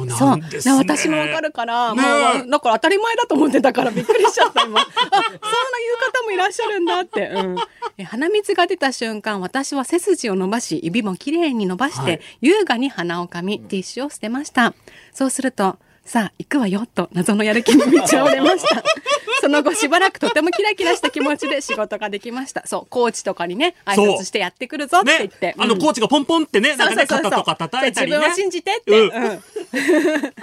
う。なんですね。私もわかるから、ねもえう、だから当たり前だと思ってたからびっくりしちゃった、今。あ、そんな言う方もいらっしゃるんだって。うん。え鼻水が出た瞬間、私は背筋を伸ばし、指もきれいに伸ばして、はい優雅に鼻をかみ、ティッシュを捨てました。そうすると、さあ、行くわよ、と謎のやる気に満ち溢れました。その後しばらくとてもキラキラした気持ちで仕事ができました。そう、コーチとかにね、挨拶してやってくるぞって言って。ね、あの、うんコーチがポンポンってね、なんかね、そうそうそうそう肩とか叩いたりね。自分を信じてって。うんうん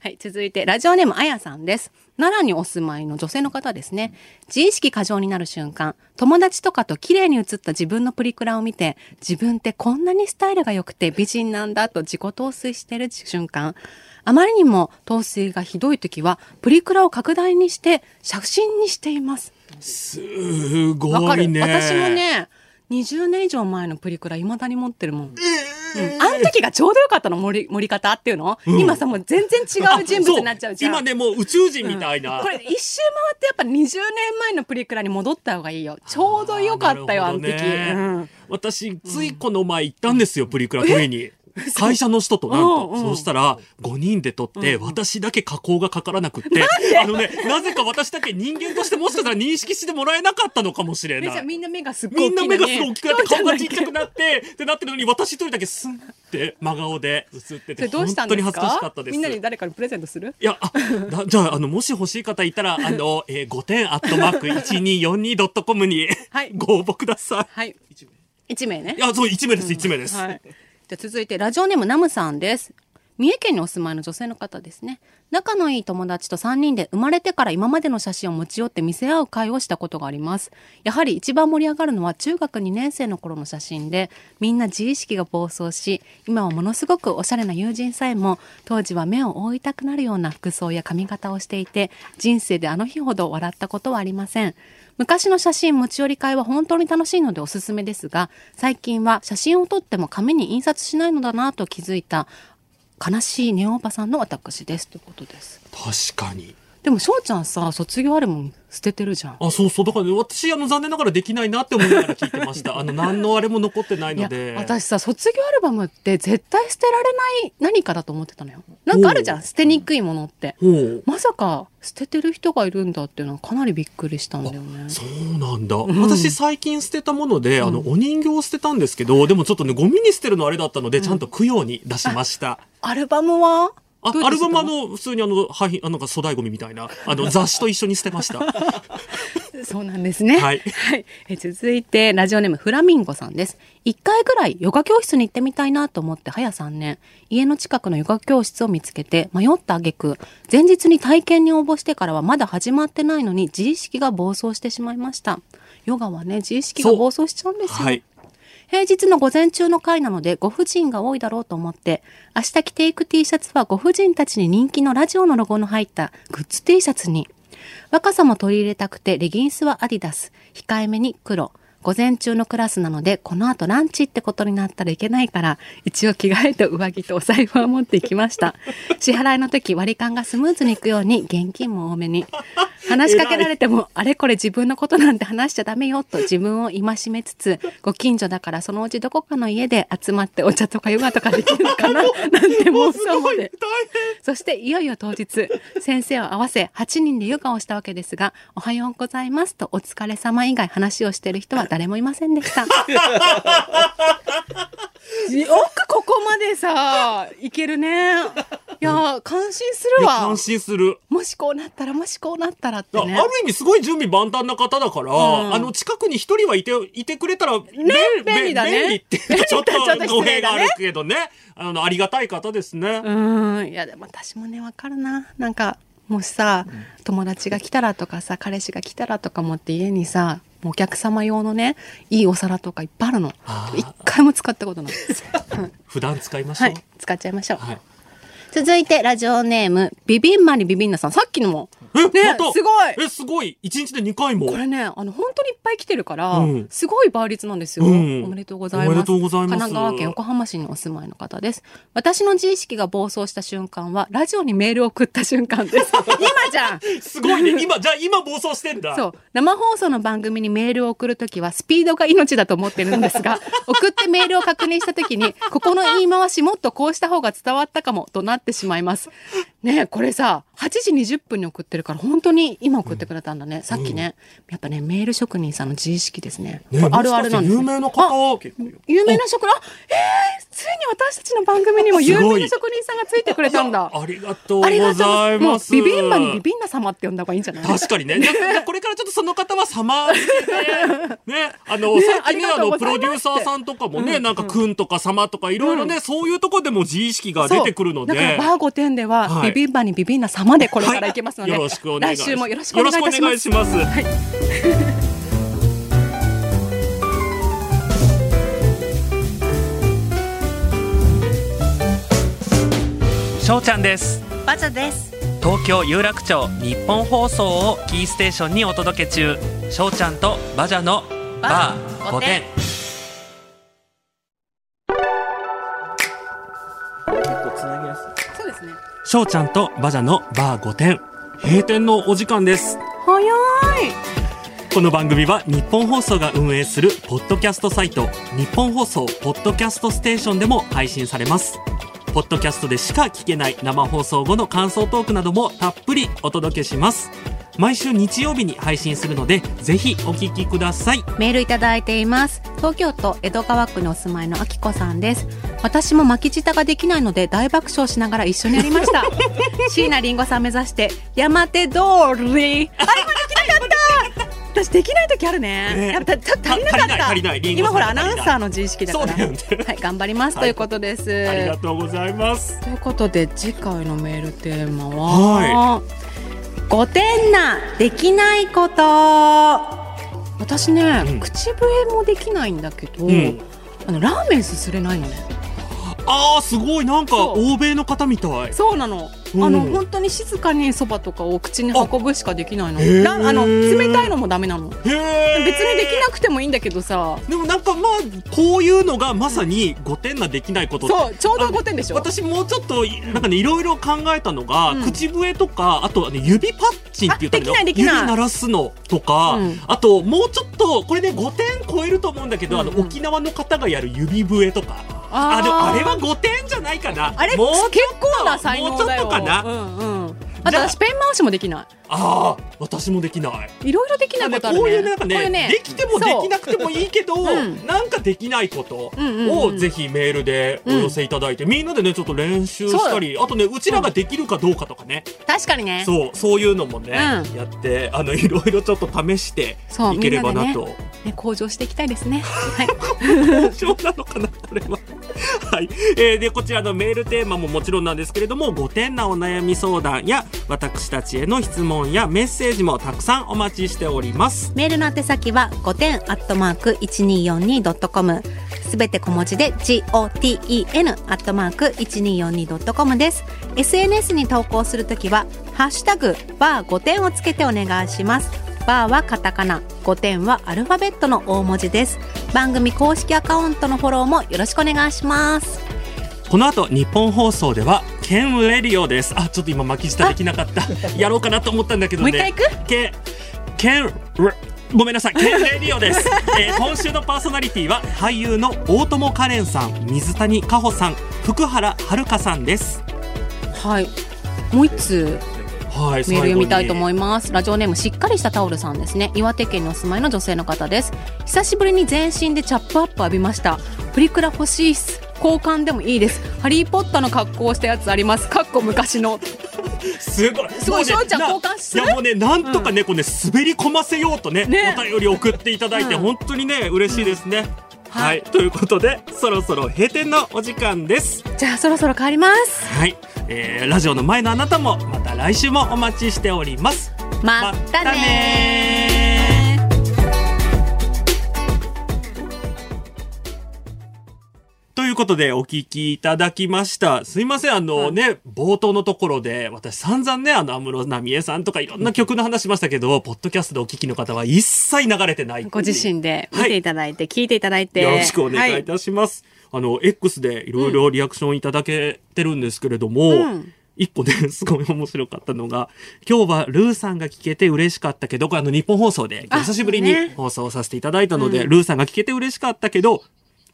はい、続いて、ラジオネームあやさんです。奈良にお住まいの女性の方ですね。自意識過剰になる瞬間、友達とかと綺麗に写った自分のプリクラを見て、自分ってこんなにスタイルが良くて美人なんだと自己陶酔してる瞬間。あまりにも陶酔がひどい時は、プリクラを拡大にして写真にしています。すわごかるいね。私もね、20年以上前のプリクラ未だに持ってるもん。うんあの時がちょうどよかったの盛り盛り方っていうの、うん今さもう全然違う人物になっちゃうじゃん。今ね、もう宇宙人みたいな。これ一周回ってやっぱ20年前のプリクラに戻った方がいいよ。ちょうどよかったよ、あの時。ねうん私、ついこの前行ったんですよ、プリクラ撮りに。会社の人となんと、うんうんそうしたら5人で撮って、私だけ加工がかからなくって、あのね、なぜか私だけ人間としてもしかしたら認識してもらえなかったのかもしれない。みんな目がすっごいみん大きいのにな目がすごい大きくなって顔がちっちゃくなって、ってなってるのに私一人だけスンって真顔で映ってそて、れどうしたんです本当に恥ずかしかかったです。みんなに誰かにプレゼントする？いや、じゃあ、あの、もし欲しい方いたら、あの、えー、5点アットマーク 1242.com に、はいご応募くださはい。1名ねい。い。や、そう、1名です、1名です。はい。続いて、ラジオネームナムさんです。三重県にお住まいの女性の方ですね。仲のいい友達と3人で生まれてから今までの写真を持ち寄って見せ合う会をしたことがあります。やはり一番盛り上がるのは中学2年生の頃の写真で、みんな自意識が暴走し、今はものすごくおしゃれな友人さえも、当時は目を覆いたくなるような服装や髪型をしていて、人生であの日ほど笑ったことはありません。昔の写真持ち寄り会は本当に楽しいのでおすすめですが、最近は写真を撮っても紙に印刷しないのだなと気づいた悲しいネオンパさんの私ですということです。確かに。でも翔ちゃんさ、卒業アルバム捨ててるじゃん。あ、そうそう。だから、ね、私、あの、残念ながらできないなって思いながら聞いてました。あの、何のあれも残ってないいやので。私さ卒業アルバムって絶対捨てられない何かだと思ってたのよなんかあるじゃん捨てにくいものって。まさか捨ててる人がいるんだっていうのはかなりびっくりしたんだよねそうなんだ。私、最近捨てたもので、あの、お人形を捨てたんですけど、でもちょっとね、ゴミに捨てるのあれだったので、ちゃんと供養に出しました。アルバムは？あ、アルバムあの、普通にあの、はひ、あの、粗大ゴミみたいな、あの、雑誌と一緒に捨てました。そうなんですね。はいえ続いて、ラジオネームフラミンゴさんです。一回ぐらいヨガ教室に行ってみたいなと思って早3年、家の近くのヨガ教室を見つけて迷った挙句、前日に体験に応募してからはまだ始まってないのに自意識が暴走してしまいました。ヨガはね、自意識が暴走しちゃうんですよ。はい。平日の午前中の会なのでご婦人が多いだろうと思って、明日着ていく T シャツはご婦人たちに人気のラジオのロゴの入ったグッズ T シャツに、若さも取り入れたくてレギンスはアディダス、控えめに黒。午前中のクラスなので、この後ランチってことになったらいけないから、一応着替えと上着とお財布は持っていきました。支払いの時割り勘がスムーズにいくように現金も多めに。話しかけられても、あれこれ自分のことなんて話しちゃダメよと自分を戒めつつ、ご近所だからそのうちどこかの家で集まってお茶とかヨガとかできるのかな なんて妄想まで。そしていよいよ当日、先生を合わせ8人でヨガをしたわけですが、おはようございますとお疲れ様以外話をしている人は誰もいませんでした。よくここまでさ、いけるね。いや、感心するわ感。心する。もしこうなったら、もしこうなったらってね。あある意味すごい準備万端な方だから、んあの近くに一人はいていてくれたら、ね便利だね便利っていう とちょっと語弊があるけどねあのありがたい方ですね、うん。いや、でも私もね、わかるな。なんか、もしさ、友達が来たらとかさ、彼氏が来たらとか思って家にさ、もうお客様用のね、いいお皿とかいっぱいあるの一回も使ったことない。普段使いましょう、はい。使っちゃいましょう。はい続いて、ラジオネーム、ビビンマリビビンナさん。さっきのも。え、ねまた。すごい。えすごい。一日で2回も。これね、あの、本当にいっぱい来てるから、うん。すごい倍率なんですよ、うん。おめでとうございます。おめでとうございます。神奈川県横浜市にお住まいの方です。私の自意識が暴走した瞬間は、ラジオにメールを送った瞬間です。今じゃん。すごいね。今じゃあ今暴走してんだ。そう。生放送の番組にメールを送るときはスピードが命だと思ってるんですが、送ってメールを確認したときに、ここの言い回しもっとこうした方が伝わったかもとなってしまいます。ねえこれさ、8時20分に送ってるから本当に今送ってくれたんだね。さっきね、やっぱね、メール職人さんの自意識ですね。ねあるあるなんです、もしかして有名な方結構有名な職人、あ、えー、ついに私たちの番組にも有名な職人さんがついてくれたんだ。ありがとうございもうます。ビビンバにビビンナ様って呼んだ方がいいんじゃない？確かにね。これからちょっとその方は様でね、ね、あの、ね最近ね、あの、プロデューサーさんとかもね、なんか、くんとか様とか、いろいろね、そういうところでも自意識が出てくるので。そうだからバー5点では、はいビビンバにビビンナ様でこれからいけますので、よろしくお願いします。来週もよろしくお願いいたします。よろしくお願いします。しょうちゃんです。バザです。東京有楽町日本放送をキーステーションにお届け中しょうちゃんとバジャのバー5点しょうちゃんとバジャのバー5点閉店のお時間です。早い。この番組は日本放送が運営するポッドキャストサイト日本放送ポッドキャストステーションでも配信されます。ポッドキャストでしか聞けない生放送後の感想トークなどもたっぷりお届けします毎週日曜日に配信するのでぜひお聞きくださいメールいただいています。東京都江戸川区にお住まいのあきこさんです。私も巻き舌ができないので大爆笑しながら一緒にやりました。椎名林檎さん目指して山手通り。あ、今できなかった。私できない時あるね。ねやっぱちょっと足りなかった。今ほらアナウンサーの自意識だから。ねはい、頑張ります、ということです。ありがとうございますということで次回のメールテーマは、5点なできないこと。私ね、うん。口笛もできないんだけど、うん。あのラーメンすすれないのね。あーすごい。なんか欧米の方みたい。そうなの、うんあの本当に静かにそばとかを口に運ぶしかできないの。あの冷たいのもダメなの。別にできなくてもいいんだけどさ。でもなんかまあこういうのがまさに5点ができないことそうちょうど5点でしょ。私もうちょっとなんかねいろいろ考えたのが、うん。口笛とかあとはね指パッチンって言ったらいい。の指鳴らすのとか、うん。あともうちょっとこれね5点超えると思うんだけど、うんうん。あの沖縄の方がやる指笛とか。あー。あでもあれは5点じゃないかな。あれもう結構な才能だよ。もうちょっとかな。うんうん。あと私ペン回しもできなああ私もできない。いいろいろできないことあるね。こういうなんかねこういうできてもできなくてもいいけど、う。ん。なんかできないことうんうんうんをぜひメールでお寄せいただいて、みんなでねちょっと練習したりあとねうちらができるかどうかとかね、確かにね。そうそういうのもね、うん。やってあのいろいろちょっと試していければなと。ね、向上していきたいですね。はい。面白なのかなこれは。はい、えーでこちらのメールテーマももちろんなんですけれども5点なお悩み相談や私たちへの質問やメッセージもたくさんお待ちしております。メールの宛先は5点アットマーク 1242.com すべて小文字で GOTEN アットマーク 1242.com です。SNS に投稿するときはハッシュタグバー5点をつけてお願いします。バーはカタカナ、5点はアルファベットの大文字です。番組公式アカウントのフォローもよろしくお願いします。この後日本放送ではケンレディオですあちょっと今巻き舌できなかったやろうかなと思ったんだけどねもう一回行く？ケンケンレごめんなさいケンレディオです、えー今週のパーソナリティは俳優の大友花恋さん水谷果穂さん福原遥さんですはい。もう一通はいメール読みたいと思いいます。ラジオネームしっかりしたタオルさんですね。岩手県にお住まいの女性の方です。久しぶりに全身でチャップアップ浴びました。プリクラ欲しいっす。交換でもいいです。ハリーポッターの格好をしたやつあります。かっこ昔の。すごい。すごいもうね翔ちゃんな交換するいやもうねなんとかね、こうね滑り込ませようとねね。お便り送っていただいて、うん。本当にね嬉しいですね、ははい。い、ということでそろそろ閉店のお時間です。じゃあそろそろ帰ります。はい、えーラジオの前のあなたもまた来週もお待ちしております。またねということでお聞きいただきました。すいません、あのね、冒頭のところで、私散々ね、あの、安室奈美恵さんとかいろんな曲の話しましたけど、ポッドキャストでお聞きの方は一切流れてない。ご自身で見ていただいて、聞いていただいて。よろしくお願いいはたします。あの、X でいろいろリアクションいただけてるんですけれども、うん一個ね、すごい面白かったのが、今日はルーさんが聞けて嬉しかったけど、あの日本放送で、あ久しぶりにね放送させていただいたので、うんルーさんが聞けて嬉しかったけど、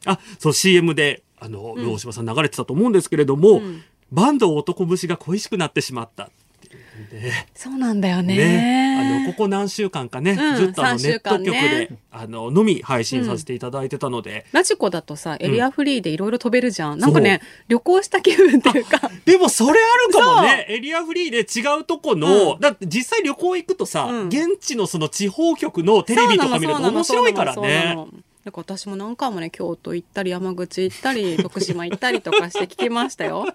あ、そう CM で、あの、ルー大島さん流れてたと思うんですけれども、ん。バンド男節が恋しくなってしまった。そうなんだよね。ね、あのここ何週間かね、うんずっとあの3ネット局で、あののみ配信させていただいてたので、ラジコだとさエリアフリーでいろいろ飛べるじゃん、なんかね旅行した気分っていうか。でもそれあるかもね。エリアフリーで違うとこの、うん。だって実際旅行行くとさ、うん。現地のその地方局のテレビとか見ると面白いからね。のだか私も何回もね京都行ったり山口行ったり徳島行ったりとかして聞きましたよ。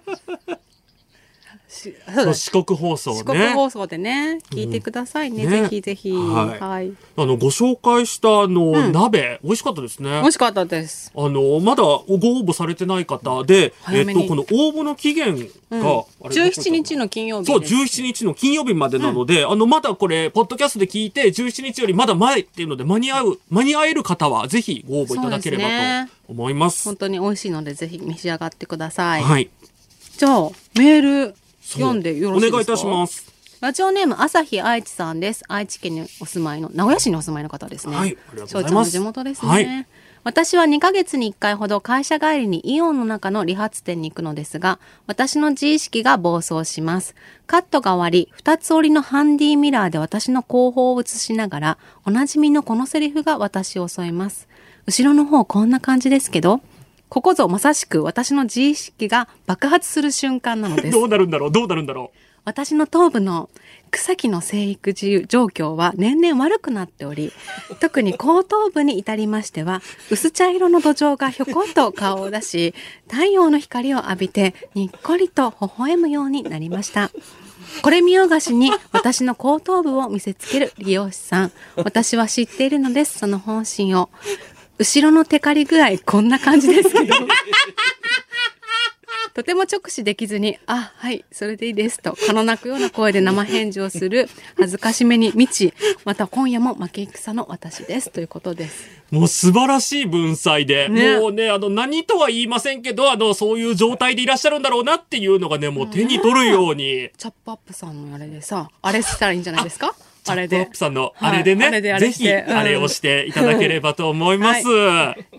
四国放送ね。四国放送でね聞いてくださいね、うん。ね。ぜひぜひ、はい。はい、あのご紹介したあの、うん。鍋美味しかったですね。美味しかったです。あのまだご応募されてない方で、えっと、この応募の期限が、うん、あれ17日の金曜日そう、です。17日の金曜日までなので、あの、まだこれ、ポッドキャストで聞いて、17日よりまだ前っていうので、間に合う、間に合える方は、ぜひご応募いただければと思います。本当に美味しいのでぜひ召し上がってください。はい。じゃあメール読んでよろしいですか？お願いいたします。ラジオネーム朝日愛知さんです。愛知県にお住まいの名古屋市にお住まいの方ですね。はいありがとうございます地元ですね。はい私は2ヶ月に1回ほど会社帰りにイオンの中の理髪店に行くのですが、私の自意識が暴走します。カットが終わり、二つ折りのハンディミラーで私の後方を映しながら、おなじみのこのセリフが私を襲います。後ろの方こんな感じですけど、ここぞまさしく私の自意識が爆発する瞬間なのです。どうなるんだろう？どうなるんだろ私の頭部の草木の生育状況は年々悪くなっており、特に後頭部に至りましては、薄茶色の土壌がひょこっと顔を出し、太陽の光を浴びてにっこりと微笑むようになりました。これ見よがしに私の後頭部を見せつける利用師さん。私は知っているのです、その本心を。後ろのテカリ具合こんな感じですけど。とても直視できずに、あ、はい、それでいいですと、蚊の鳴くような声で生返事をする、恥ずかしめに満ち、また今夜も負け戦の私です。ということです。うもう素晴らしい文才で、ねもうね、あの、何とは言いませんけど、あの、そういう状態でいらっしゃるんだろうなっていうのがね、もう手に取るように。チャップアップさんのあれでさ、あれしたらいいんじゃないですか？あれで。さんのはいあれでね、あれでぜひ、あれをしていただければと思います。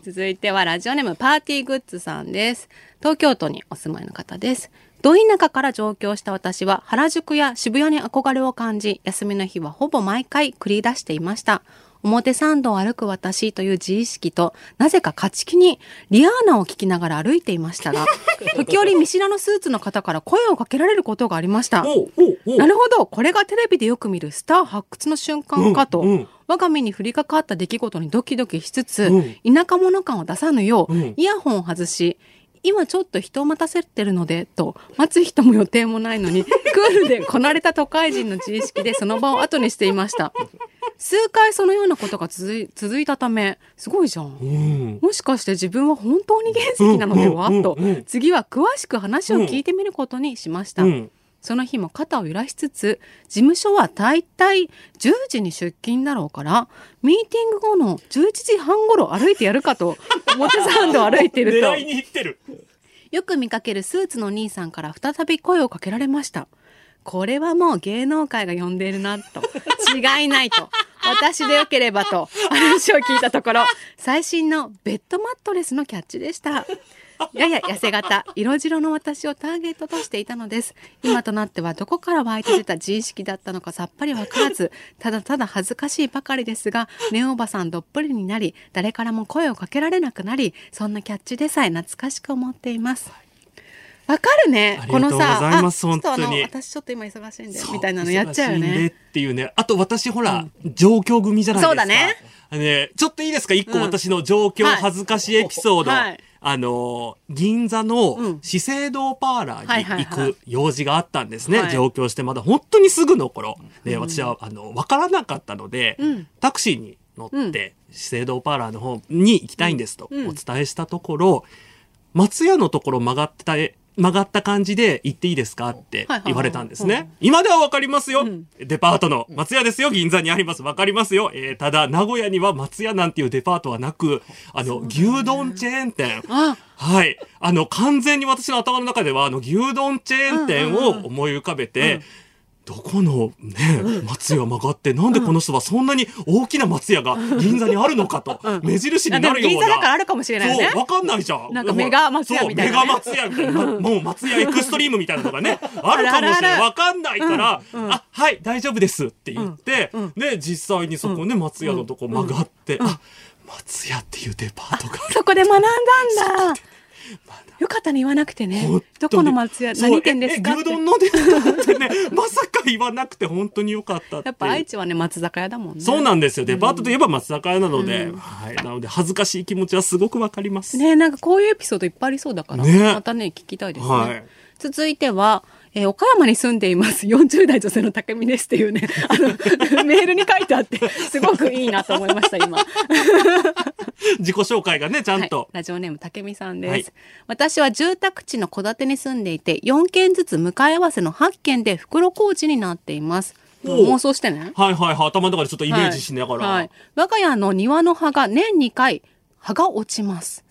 続いてはラジオネームパーティーグッズさんです。東京都にお住まいの方です。ど田舎から上京した私は原宿や渋谷に憧れを感じ、休みの日はほぼ毎回繰り出していました。表参道を歩く私という自意識と、なぜか勝ち気にリアーナを聞きながら歩いていましたが、時折見知らぬスーツの方から声をかけられることがありました。なるほど、これがテレビでよく見るスター発掘の瞬間かと、うんうん。我が身に降りかかった出来事にドキドキしつつ、うん。田舎者感を出さぬよう、うん。イヤホンを外し、今ちょっと人を待たせてるので、と、待つ人も予定もないのに、クールでこなれた都会人の自意識でその場を後にしていました。数回そのようなことが続い続いたため、すごいじゃん。うんもしかして自分は本当に原石なのでは、と次は詳しく話を聞いてみることにしました。うんその日も肩を揺らしつつ、事務所はだいたい10時に出勤だろうから、ミーティング後の11時半頃歩いてやるかと、表参道を歩いているとる。よく見かけるスーツの兄さんから再び声をかけられました。これはもう芸能界が呼んでいるな、と。違いないと。私でよければと話を聞いたところ、最新のベッドマットレスのキャッチでした。やや痩せ型、色白の私をターゲットとしていたのです。今となってはどこから湧いて出た自意識だったのかさっぱりわからず、ただただ恥ずかしいばかりですが、ネオおばさんどっぷりになり、誰からも声をかけられなくなり、そんなキャッチでさえ懐かしく思っています。わかるね。このさ、あ本当に。私ちょっと今忙しいんで、みたいなのやっちゃうよね。っていうね。あと私ほら、上京組じゃないですか。そうだね。ね、ちょっといいですか？一個うん。私の上京はい。恥ずかしいエピソード。はい。あの、銀座うのん。資生堂パーラはいーに行く用事があったんですね。はい。上京してまだ本当にすぐの頃。で、私は、あの、わからなかったので、うん。タクシーに乗って、資生堂パーラーの方に行きたいんですとうん。お伝えしたところ、松屋のところ曲がった曲がった感じで行っていいですかって言われたんですね。今ではわかりますよ、うんデパートの松屋ですよ。銀座にあります。わかりますよ。えーただ、名古屋には松屋なんていうデパートはなく、あの、牛丼チェーン店。あ、はい。あの、完全に私の頭の中では、あの、牛丼チェーン店を思い浮かべて、どこのね、松屋曲がって、なんでこの人はそんなに大きな松屋が銀座にあるのかと、目印になるような。銀座だからあるかもしれないよね。そう、わかんないじゃん。なんかメガ松屋みたいなね。そうメガ松屋みたいな。まもう松屋エクストリームみたいなのがね、あるかもしれない。わかんないから、あ、はい、大丈夫ですって言って、で、実際にそこね、松屋のとこ曲がって、あ、松屋っていうデパートが。そこで学んだんだよかったね言わなくてね。どこの松屋何店ですか？牛丼のデパートってね、まさか言わなくて本当によかったっ。やっぱ愛知はね松坂屋だもんね。そうなんですよ。デパートといえば松坂屋なので、はい。なので、恥ずかしい気持ちはすごくわかります。ねなんかこういうエピソードいっぱいありそうだから、ね。またね聞きたいですね、はい。続いては、えー岡山に住んでいます40代女性の竹美ですっていうねあの メールに書いてあってすごくいいなと思いました今 自己紹介がね、ちゃんと。はい、ラジオネーム竹美さんです、はい。私は住宅地の戸建てに住んでいて4軒ずつ向かい合わせの8軒で袋小路になっています。妄想してね。はいはいはい。頭の中でちょっとイメージしながら。はい。はい。我が家の庭の葉が年2回葉が落ちます。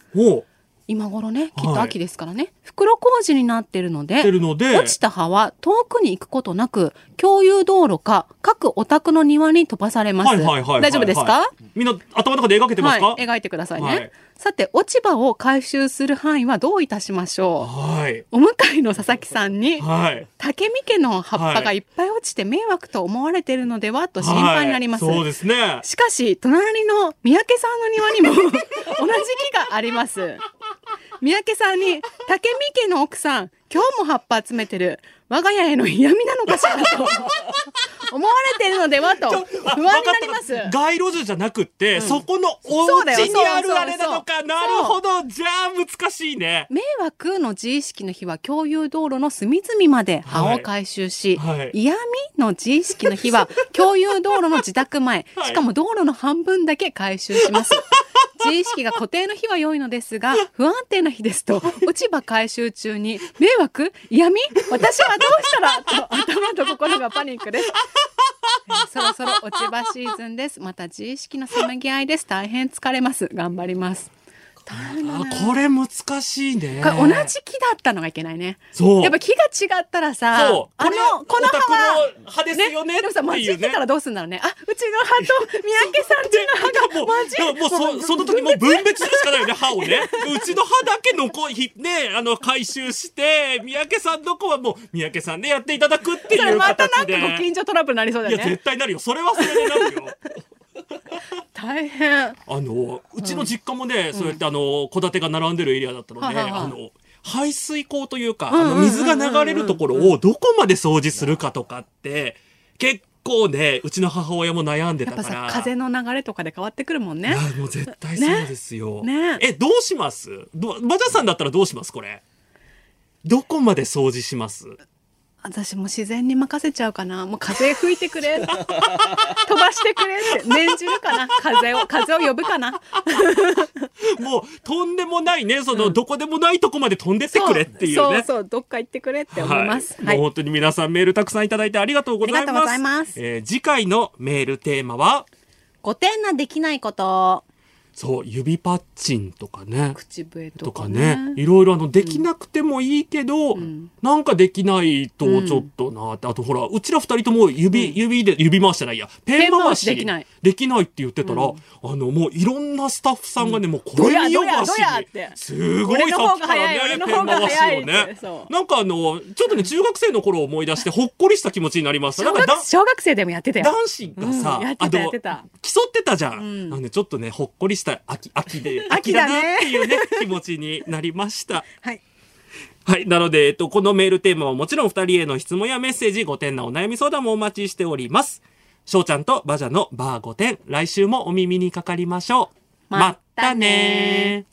今頃ねきっはいと秋ですからね、袋小路になってるのでてるので。落ちた葉は遠くに行くことなく共有道路か各お宅の庭に飛ばされます、大丈夫ですか？みんな頭の中で描けてますか？はい、描いてくださいね、はい。さて落ち葉を回収する範囲はどういたしましょはい。うお向かいの佐々木さんにはい。竹見家の葉っぱがい。っぱい落ちて迷惑と思われているのではと心配になります、はい。そうですね。しかし隣の三宅さんの庭にも 同じ木があります三宅さんに竹見家の奥さん今日も葉っぱ集めてる。我が家への嫌味なのかしらと。思われているのではと不安になります。街路樹じゃなくって、そこのお家にあるあれなのか。なるほど。じゃあ難しいね。迷惑の自意識の日は共有道路の隅々まで葉を回収し、はい。はい。嫌味の自意識の日は共有道路の自宅前、はい。しかも道路の半分だけ回収します。自意識が固定の日は良いのですが、不安定な日ですと、落ち葉回収中に、迷惑？嫌味私はどうしたら？と、頭と心がパニックです。えーそろそろ落ち葉シーズンです。また自意識のせめぎ合いです。大変疲れます。頑張ります。これ難しいね。同じ木だったのがいけないね。そう。やっぱ木が違ったらさ。あの、この葉は、の葉ですよね。でもさ、間違ってたらどうするんだろうね。あ、うちの葉と三宅さんちの葉がもう、ももうそ、その時もう分別するしかないよね、歯をね。うちの歯だけ残ひ、ね、あの、回収して、三宅さんの子はもう、三宅さんでやっていただくっていうそれまたな形で。んかご近所トラブルになりそうだいや、よね。絶対なるよ。それはそれでなるよ。大変。あの、うちの実家もね、そうやってあの、戸建てが並んでるエリアだったので、はいはいはいあの、排水溝というか、んうんうんうんあの、水が流れるところをどこまで掃除するかとかって、結構ね、うちの母親も悩んでやったぱから。さ、風の流れとかで変わってくるもんね。もう絶対そうですよ。ねねえ、どうします？どバジャさんだったらどうしますこれ？どこまで掃除します？私も自然に任せちゃうかな。もう風吹いてくれ。飛ばしてくれって。念じるかな。風を、風を呼ぶかな。もう、とんでもないね、その、どこでもないとこまで飛んでってくれっていうね。そうそう、どっか行ってくれって思います。はい。もう本当に皆さんメールたくさんいただいてありがとうございます。ありがとうございますえー次回のメールテーマは、五点なできないこと。そう、指パッチンとかね。口笛ととかかね。ね、いろいろあの、できなくてもいいけど、なんかできないとちょっとなって、あとほら、うちら二人とも指、指で、指回してないや、ペン回しできない。できない。って言ってたら、あの、もういろんなスタッフさんがね、もうこれ見よがしすごいさっきからね、ペン回しをね。なんかあの、ちょっとね、中学生の頃を思い出して、ほっこりした気持ちになりました。な小んかだ学小学生でもやってたよ。男子がさ、うんやってたやってた。競ってたじゃん。うん。あのね、ちょっとね、ほっこりした秋、秋で、秋だねなっていうね、気持ちになりました。はい。はい。なので、えっと、このメールテーマはもちろん二人への質問やメッセージ、5点なお悩み相談もお待ちしております。翔ちゃんとバジャのバー5点、来週もお耳にかかりましょう。まったね